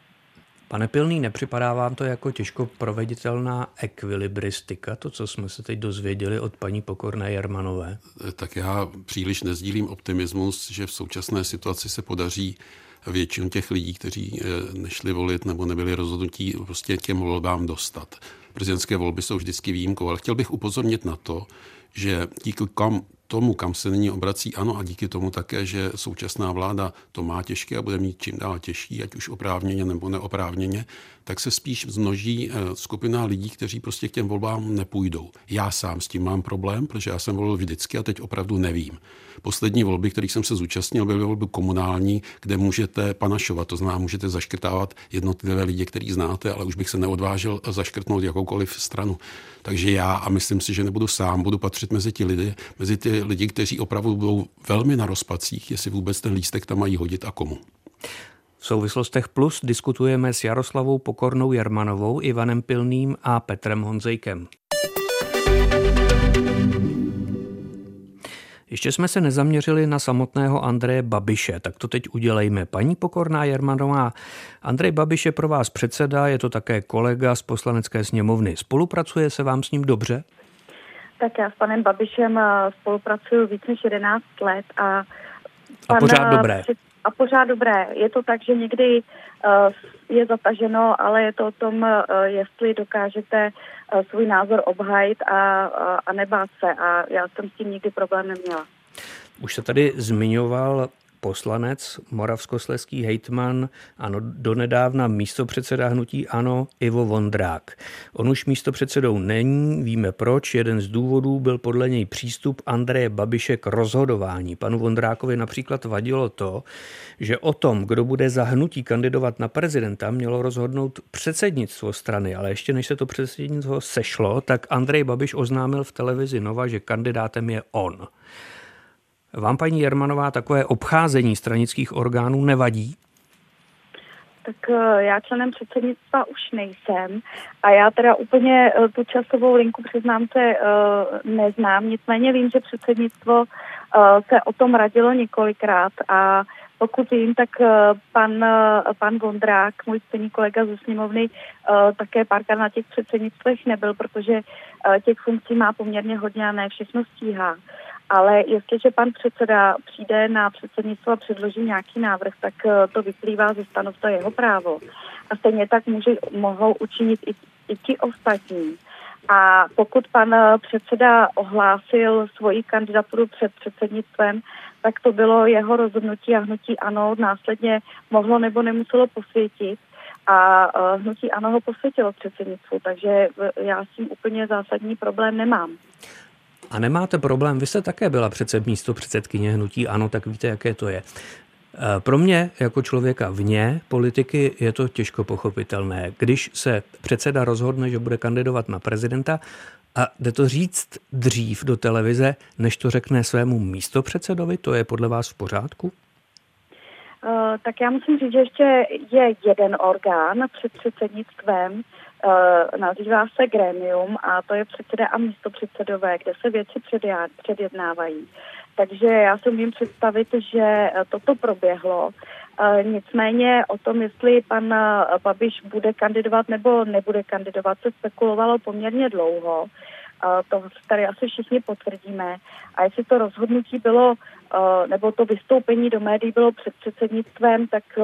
Pane Pilný, nepřipadá vám to jako těžko proveditelná ekvilibristika, to, co jsme se teď dozvěděli od paní Pokorné Jermanové? Tak já příliš nezdílím optimismus, že v současné situaci se podaří většinu těch lidí, kteří eh, nešli volit nebo nebyli rozhodnutí, prostě těm volbám dostat. Prezidentské volby jsou vždycky výjimkou, ale chtěl bych upozornit na to, že díky kam, tomu, kam se nyní obrací ano a díky tomu také, že současná vláda to má těžké a bude mít čím dál těžší, ať už oprávněně nebo neoprávněně, tak se spíš zmnoží eh, skupina lidí, kteří prostě k těm volbám nepůjdou. Já sám s tím mám problém, protože já jsem volil vždycky a teď opravdu nevím. Poslední volby, kterých jsem se zúčastnil, byly volby komunální, kde můžete panašovat, to znamená, můžete zaškrtávat jednotlivé lidi, který znáte, ale už bych se neodvážil zaškrtnout jakoukoliv stranu. Takže já, a myslím si, že nebudu sám, budu patřit mezi ty lidi, mezi ty lidi, kteří opravdu budou velmi na rozpacích, jestli vůbec ten lístek tam mají hodit a komu. V souvislostech plus diskutujeme s Jaroslavou Pokornou Jermanovou, Ivanem Pilným a Petrem Honzejkem. Ještě jsme se nezaměřili na samotného Andreje Babiše, tak to teď udělejme. Paní Pokorná Jermanová, Andrej Babiš je pro vás předseda, je to také kolega z poslanecké sněmovny. Spolupracuje se vám s ním dobře? Tak já s panem Babišem eh, spolupracuju víc než 11 let a a pořád dobré. Před, a pořád dobré. Je to tak, že někdy uh, je zataženo, ale je to o tom, uh, jestli dokážete uh, svůj názor obhajit a, a, a nebát se. A já jsem s tím nikdy problém neměla. Už se tady zmiňoval poslanec, moravskosleský hejtman, ano, donedávna místopředseda hnutí ANO Ivo Vondrák. On už místopředsedou není, víme proč. Jeden z důvodů byl podle něj přístup Andreje Babiše k rozhodování. Panu Vondrákovi například vadilo to, že o tom, kdo bude za hnutí kandidovat na prezidenta, mělo rozhodnout předsednictvo strany, ale ještě než se to předsednictvo sešlo, tak Andrej Babiš oznámil v televizi Nova, že kandidátem je on. Vám, paní Jermanová, takové obcházení stranických orgánů nevadí? Tak eh, já členem předsednictva už nejsem a já teda úplně eh, tu časovou linku přiznám se eh, neznám, nicméně vím, že předsednictvo se o tom radilo několikrát a pokud vím, tak pan, pan Vondrák, můj stejný kolega ze sněmovny, také párkrát na těch předsednictvech nebyl, protože těch funkcí má poměrně hodně a ne všechno stíhá. Ale jestliže pan předseda přijde na předsednictvo a předloží nějaký návrh, tak eh, to vyplývá ze stanov, to jeho právo. A stejně tak může, mohou učinit i, i ti ostatní. A pokud pan eh, předseda ohlásil svoji kandidaturu před předsednictvem, tak to bylo jeho rozhodnutí a hnutí ano následně mohlo nebo nemuselo posvětit. A uh, hnutí ano ho posvětilo předsednictvu, takže já s tím úplně zásadní problém nemám. A nemáte problém, vy jste také byla přece místo předsedkyně hnutí, ano, tak víte, jaké to je. E, pro mě, jako člověka vně politiky, je to těžko pochopitelné. Když se předseda rozhodne, že bude kandidovat na prezidenta a jde to říct dřív do televize, než to řekne svému místopředsedovi, to je podle vás v pořádku? Uh, tak já musím říct, že ještě je jeden orgán před předsednictvem, nazývá se Grémium a to je předseda a místo předsedové, kde se věci předjednávají. Takže já si umím představit, že eh, toto proběhlo. Uh, nicméně o tom, jestli pan Babiš bude kandidovat nebo nebude kandidovat, se spekulovalo poměrně dlouho. Uh, to tady asi všichni potvrdíme. A jestli to rozhodnutí bylo Eh, nebo to vystoupení do médií bylo před předsednictvem, tak eh,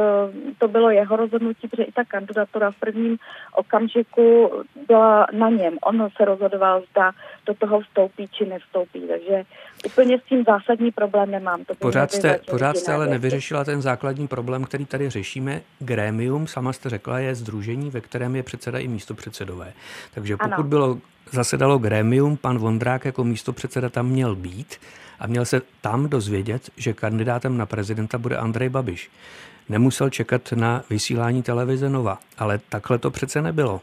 to bylo jeho rozhodnutí, protože i ta kandidatura v prvním okamžiku byla na něm. On se rozhodoval, zda do toho vstoupí či nevstoupí. Takže úplně s tím zásadní problém nemám. To pořád jste, pořád jste ale nevyřešila ten základní problém, který tady řešíme. Grémium, sama jste řekla, je združení, ve kterém je předseda i místo předsedové. Takže pokud ano. bylo zasedalo grémium, pan Vondrák jako místo předseda tam měl být a měl se tam dozvědět, že kandidátem na prezidenta bude Andrej Babiš. Nemusel čekat na vysílání televize Nova, ale takhle to přece nebylo.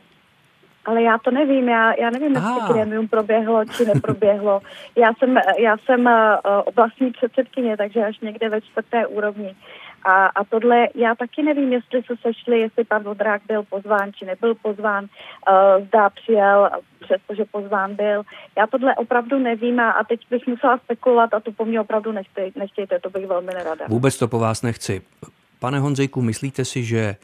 Ale já to nevím, já, já nevím, jestli grémium proběhlo či neproběhlo. Já jsem, já jsem uh, oblastní předsedkyně, takže až někde ve čtvrté úrovni. A, a tohle, já taky nevím, jestli se sešli, jestli pan Vodrák byl pozván, či nebyl pozván, uh, zdá přijel, přestože pozván byl. Já tohle opravdu nevím a, a teď bych musela spekulovat a to po mně opravdu nechtějte, nechtějte, to bych velmi nerada. Vůbec to po vás nechci. Pane Honzejku, myslíte si, že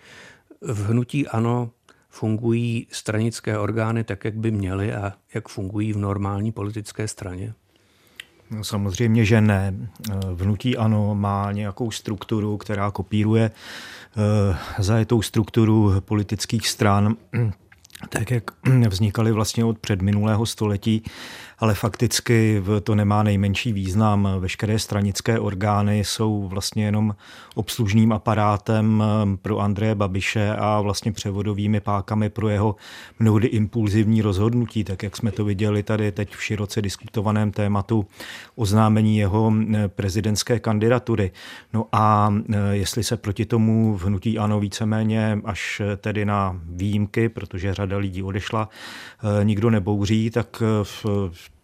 v hnutí ANO fungují stranické orgány tak, jak by měly a jak fungují v normální politické straně? No, samozřejmě, že ne. Vnutí ano má nějakou strukturu, která kopíruje eh, zajetou strukturu politických stran, tak jak vznikaly vlastně od předminulého století ale fakticky to nemá nejmenší význam. Veškeré stranické orgány jsou vlastně jenom obslužným aparátem eh, pro Andreje Babiše a vlastně převodovými pákami pro jeho mnohdy impulzivní rozhodnutí, tak jak jsme to viděli tady teď v široce diskutovaném tématu oznámení jeho eh, prezidentské kandidatury. No a eh, jestli se proti tomu v hnutí ano víceméně až tedy na výjimky, protože řada lidí odešla, nikdo nebouří, tak v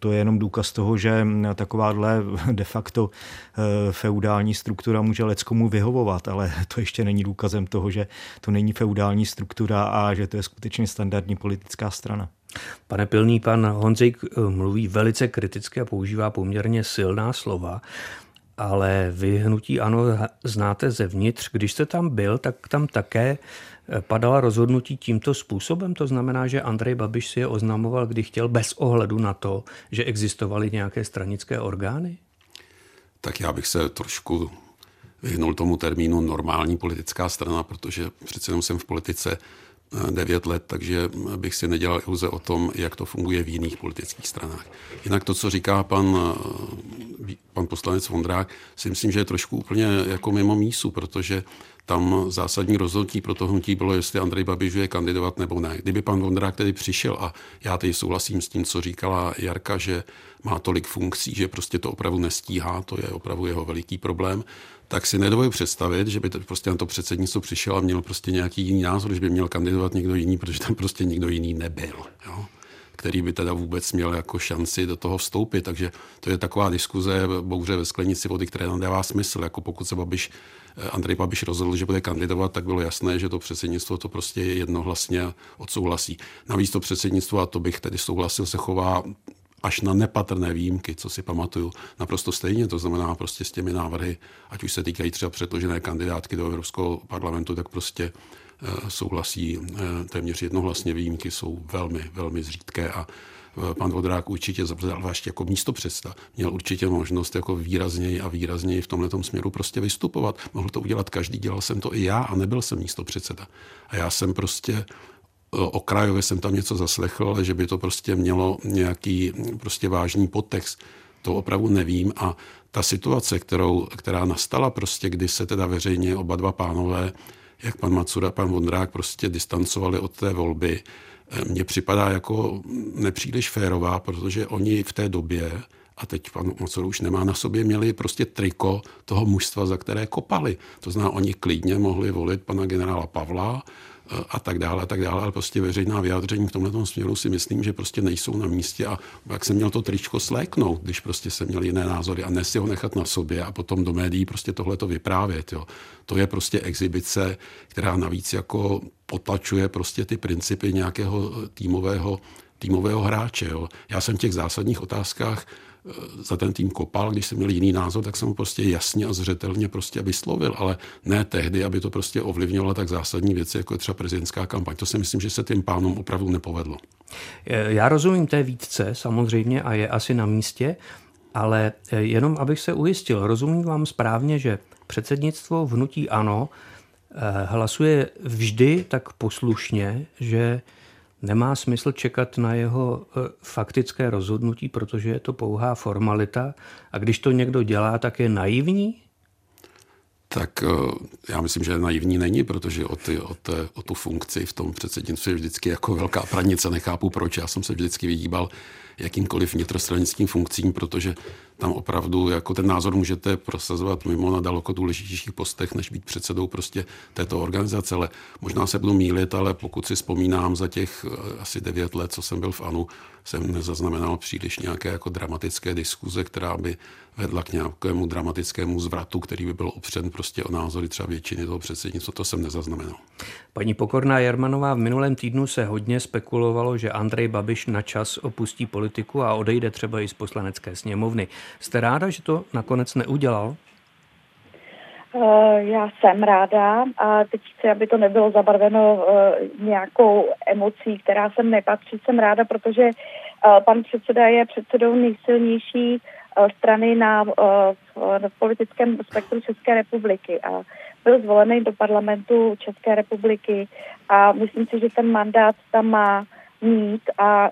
to je jenom důkaz toho, že takováhle de facto eh, feudální struktura může leckomu vyhovovat, ale to ještě není důkazem toho, že to není feudální struktura a že to je skutečně standardní politická strana. Pane Pilný, pan Honzik eh, mluví velice kriticky a používá poměrně silná slova, ale vy hnutí ano znáte zevnitř. Když jste tam byl, tak tam také padala rozhodnutí tímto způsobem? To znamená, že Andrej Babiš si je oznamoval, kdy chtěl, bez ohledu na to, že existovaly nějaké stranické orgány? Tak já bych se trošku vyhnul tomu termínu normální politická strana, protože přece jenom jsem v politice 9 let, takže bych si nedělal iluze o tom, jak to funguje v jiných politických stranách. Jinak to, co říká pan, pan poslanec Vondrák, si myslím, že je trošku úplně jako mimo mísu, protože tam zásadní rozhodnutí pro to hnutí bylo, jestli Andrej Babiš je kandidovat nebo ne. Kdyby pan Vondrák tedy přišel a já teď souhlasím s tím, co říkala Jarka, že má tolik funkcí, že prostě to opravdu nestíhá, to je opravdu jeho veliký problém, tak si nedovolím představit, že by to prostě na to předsednictvo přišel a měl prostě nějaký jiný názor, že by měl kandidovat někdo jiný, protože tam prostě nikdo jiný nebyl. Jo? který by teda vůbec měl jako šanci do toho vstoupit. Takže to je taková diskuze, bouře ve sklenici vody, které nám dává smysl. Jako pokud se Babiš, Andrej Babiš rozhodl, že bude kandidovat, tak bylo jasné, že to předsednictvo to prostě jednohlasně odsouhlasí. Navíc to předsednictvo, a to bych tedy souhlasil, se chová až na nepatrné výjimky, co si pamatuju, naprosto stejně. To znamená prostě s těmi návrhy, ať už se týkají třeba předložené kandidátky do Evropského parlamentu, tak prostě eh, souhlasí eh, téměř jednohlasně. Výjimky jsou velmi, velmi zřídké a eh, pan Vodrák určitě, zvlášť jako místo předsta, měl určitě možnost jako výrazněji a výrazněji v tomhle směru prostě vystupovat. Mohl to udělat každý, dělal jsem to i já a nebyl jsem místo předseda. A já jsem prostě okrajově jsem tam něco zaslechl, ale že by to prostě mělo nějaký prostě vážný podtext, to opravdu nevím. A ta situace, kterou, která nastala prostě, kdy se teda veřejně oba dva pánové, jak pan Macura, pan Vondrák, prostě distancovali od té volby, eh, mně připadá jako nepříliš férová, protože oni v té době, a teď pan Macura už nemá na sobě, měli prostě triko toho mužstva, za které kopali. To znamená, oni klidně mohli volit pana generála Pavla, a tak dále, a tak dále, ale prostě veřejná vyjádření v tomhle směru si myslím, že prostě nejsou na místě a jak jsem měl to tričko sléknout, když prostě jsem měl jiné názory a ne si ho nechat na sobě a potom do médií prostě tohle to vyprávět. Jo. To je prostě exibice, která navíc jako potlačuje prostě ty principy nějakého týmového, týmového hráče. Jo. Já jsem v těch zásadních otázkách za ten tým kopal, když jsem měl jiný názor, tak jsem ho prostě jasně a zřetelně prostě vyslovil, ale ne tehdy, aby to prostě ovlivňovalo tak zásadní věci, jako je třeba prezidentská kampaň. To si myslím, že se tím pánům opravdu nepovedlo. Eh, já rozumím té výtce samozřejmě a je asi na místě, ale eh, jenom abych se ujistil, rozumím vám správně, že předsednictvo v hnutí ANO hlasuje vždy tak poslušně, že nemá smysl čekat na jeho e, faktické rozhodnutí, protože je to pouhá formalita a když to někdo dělá, tak je naivní? Tak e, já myslím, že naivní není, protože o, ty, o, té, o tu funkci v tom předsednictví je vždycky jako velká pranice. Nechápu proč. Já jsem se vždycky vyhýbal jakýmkoliv vnitrostranickým funkcím, protože tam opravdu jako ten názor můžete prosazovat mimo na daleko důležitějších postech, než být předsedou prostě této organizace. Ale možná se budu mílit, ale pokud si vzpomínám za těch eh, asi devět let, co jsem byl v ANU, jsem nezaznamenal příliš nějaké jako dramatické diskuze, která by vedla k nějakému dramatickému zvratu, který by byl opřen prostě o názory třeba většiny toho předsednictva. To jsem nezaznamenal. Paní Pokorná Jermanová, v minulém týdnu se hodně spekulovalo, že Andrej Babiš na čas opustí politiku a odejde třeba i z poslanecké sněmovny. Jste ráda, že to nakonec neudělal? Eh, já jsem ráda a teď chci, aby to nebylo zabarveno eh, nějakou emocí, která sem nepatří. Jsem ráda, protože eh, pan předseda je předsedou nejsilnější strany na, na politickém spektru České republiky a byl zvolený do parlamentu České republiky a myslím si, že ten mandát tam má mít a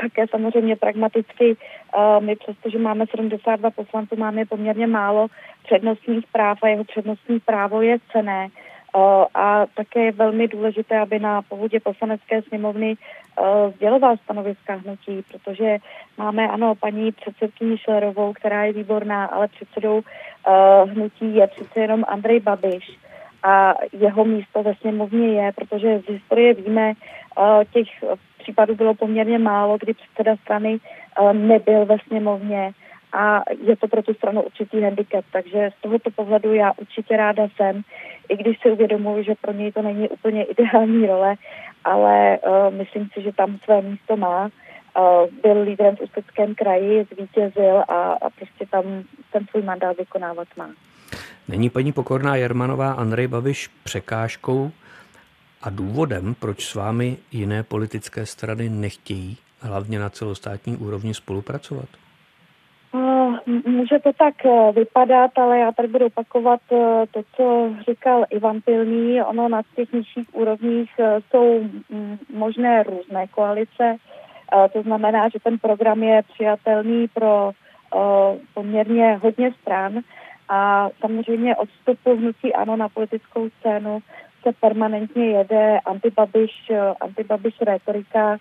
také samozřejmě pragmaticky uh, my přestože máme 72 poslanců, máme poměrně málo přednostních práv a jeho přednostní právo je cené. Uh, a také je velmi důležité, aby na povodě poslanecké sněmovny uh, sděloval stanoviska hnutí, protože máme, ano, paní předsedkyni Šlerovou, která je výborná, ale předsedou hnutí je přece jenom Andrej Babiš a jeho místo ve sněmovně je, protože z historie víme, uh, těch případů bylo poměrně málo, kdy předseda strany uh, nebyl ve sněmovně a je to pro tu stranu určitý handicap. Takže z tohoto pohledu já určitě ráda jsem, i když si uvědomuji, že pro něj to není úplně ideální role, ale uh, myslím si, že tam své místo má. Byl lídrem v Ústeckém kraji, zvítězil a, a prostě tam ten svůj mandát vykonávat má. Není paní Pokorná Jermanová Andrej Babiš překážkou a důvodem, proč s vámi jiné politické strany nechtějí hlavně na celostátní úrovni spolupracovat? Uh, Může to tak eh, vypadat, ale já tady budu opakovat eh, to, co říkal Ivan Pilný. Ono na těch nižších úrovních eh, jsou mm, možné různé koalice. To znamená, že ten program je přijatelný pro poměrně hodně stran a samozřejmě od vstupu hnutí ANO na politickou scénu se permanentně jede antibabiš, antibabiš retorika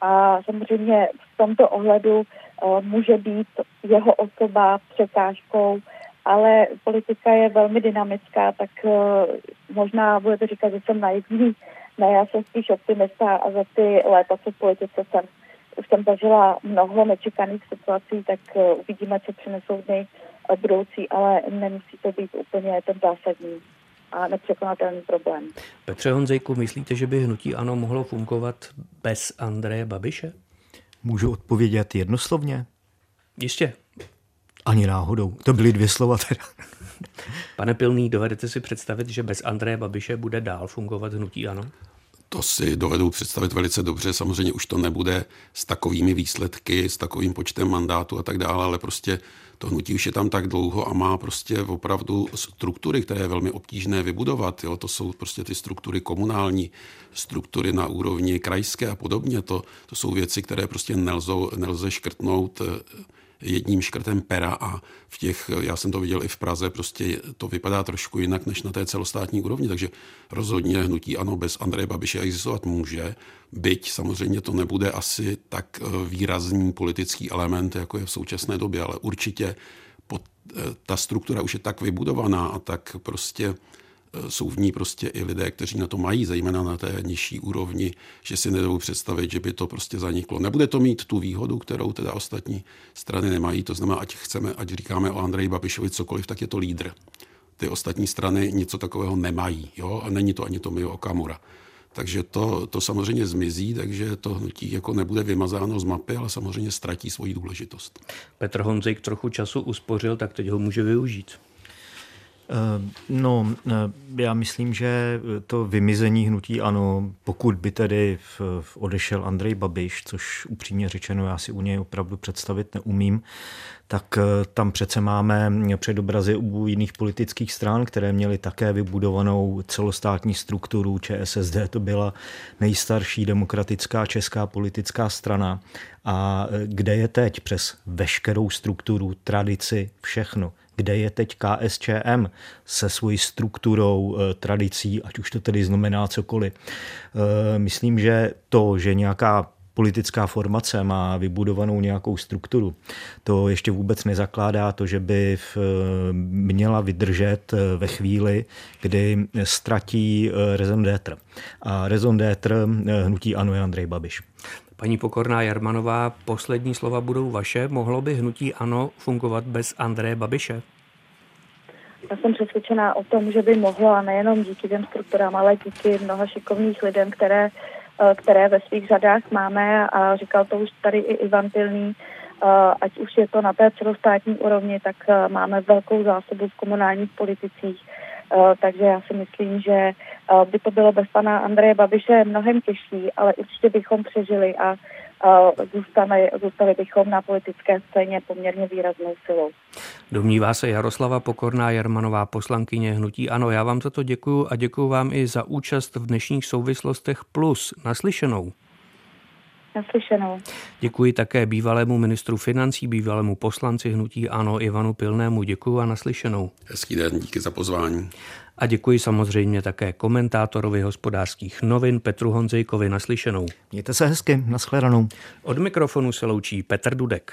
a samozřejmě v tomto ohledu uh, může být jeho osoba překážkou, ale politika je velmi dynamická, tak uh, možná budete říkat, že jsem naivní. Ne, já jsem spíš optimista a za ty léta, co v politice jsem, už jsem zažila mnoho nečekaných situací, tak uh, uvidíme, co přinesou dny budoucí, ale nemusí to být úplně ten zásadní a nepřekonatelný problém. Petře Honzejku, myslíte, že by hnutí ANO mohlo fungovat bez Andreje Babiše? Můžu odpovědět jednoslovně? Jistě. Ani náhodou. To byly dvě slova teda. Pane Pilný, dovedete si představit, že bez Andreje Babiše bude dál fungovat hnutí ANO? To si dovedu představit velice dobře. Samozřejmě už to nebude s takovými výsledky, s takovým počtem mandátů a tak dále, ale prostě to hnutí už je tam tak dlouho a má prostě opravdu struktury, které je velmi obtížné vybudovat. Jo? To jsou prostě ty struktury komunální, struktury na úrovni krajské a podobně. To, to jsou věci, které prostě nelze, nelze škrtnout jedním škrtem pera a v těch, já jsem to viděl i v Praze, prostě to vypadá trošku jinak než na té celostátní úrovni, takže rozhodně hnutí ano bez Andreje Babiše existovat může, byť samozřejmě to nebude asi tak eh, výrazný politický element, jako je v současné době, ale určitě pod, eh, ta struktura už je tak vybudovaná a tak prostě jsou v ní prostě i lidé, kteří na to mají, zejména na té nižší úrovni, že si nedou představit, že by to prostě zaniklo. Nebude to mít tu výhodu, kterou teda ostatní strany nemají, to znamená, ať chceme, ať říkáme o Andreji Babišovi cokoliv, tak je to lídr. Ty ostatní strany něco takového nemají, jo? a není to ani Tomio Okamura. Takže to, to samozřejmě zmizí, takže to hnutí jako nebude vymazáno z mapy, ale samozřejmě ztratí svoji důležitost. Petr Honzejk trochu času uspořil, tak teď ho může využít. Eh, no, eh, já myslím, že to vymizení hnutí ano, pokud by tedy odešel Andrej Babiš, což upřímně řečeno já si u něj opravdu představit neumím, tak eh, tam přece máme předobrazy u jiných politických stran, které měly také vybudovanou celostátní strukturu. ČSSD to byla nejstarší demokratická česká politická strana. A kde je teď přes veškerou strukturu, tradici, všechno? Kde je teď KSČM se svojí strukturou, eh, tradicí, ať už to tedy znamená cokoliv. Eh, myslím, že to, že nějaká politická formace má vybudovanou nějakou strukturu, to ještě vůbec nezakládá to, že by v, eh, měla vydržet ve chvíli, kdy ztratí rezon d'étr. A rezon d'étr hnutí ano je Andrej Babiš. Paní Pokorná Jarmanová, poslední slova budou vaše. Mohlo by hnutí ANO fungovat bez Andreje Babiše? Já jsem přesvědčená o tom, že by mohlo a nejenom díky těm strukturám, ale díky mnoha šikovných lidem, které, eh, které ve svých řadách máme a říkal to už tady i Ivan Pilný, eh, ať už je to na té celostátní úrovni, tak eh, máme velkou zásobu v komunálních politicích, takže já si myslím, že by to bylo bez pana Andreje Babiše mnohem těžší, ale určitě bychom přežili a zůstali, zůstali bychom na politické scéně poměrně výraznou silou. Domnívá se Jaroslava Pokorná Jarmanová, poslankyně Hnutí Ano. Já vám za to děkuju a děkuju vám i za účast v dnešních souvislostech plus naslyšenou. Naslyšenou. Děkuji také bývalému ministru financí, bývalému poslanci Hnutí Ano Ivanu Pilnému. Děkuji a naslyšenou. Hezký den, díky za pozvání. A děkuji samozřejmě také komentátorovi hospodářských novin Petru Honzejkovi naslyšenou. Mějte se hezky, nashledanou. Od mikrofonu se loučí Petr Dudek.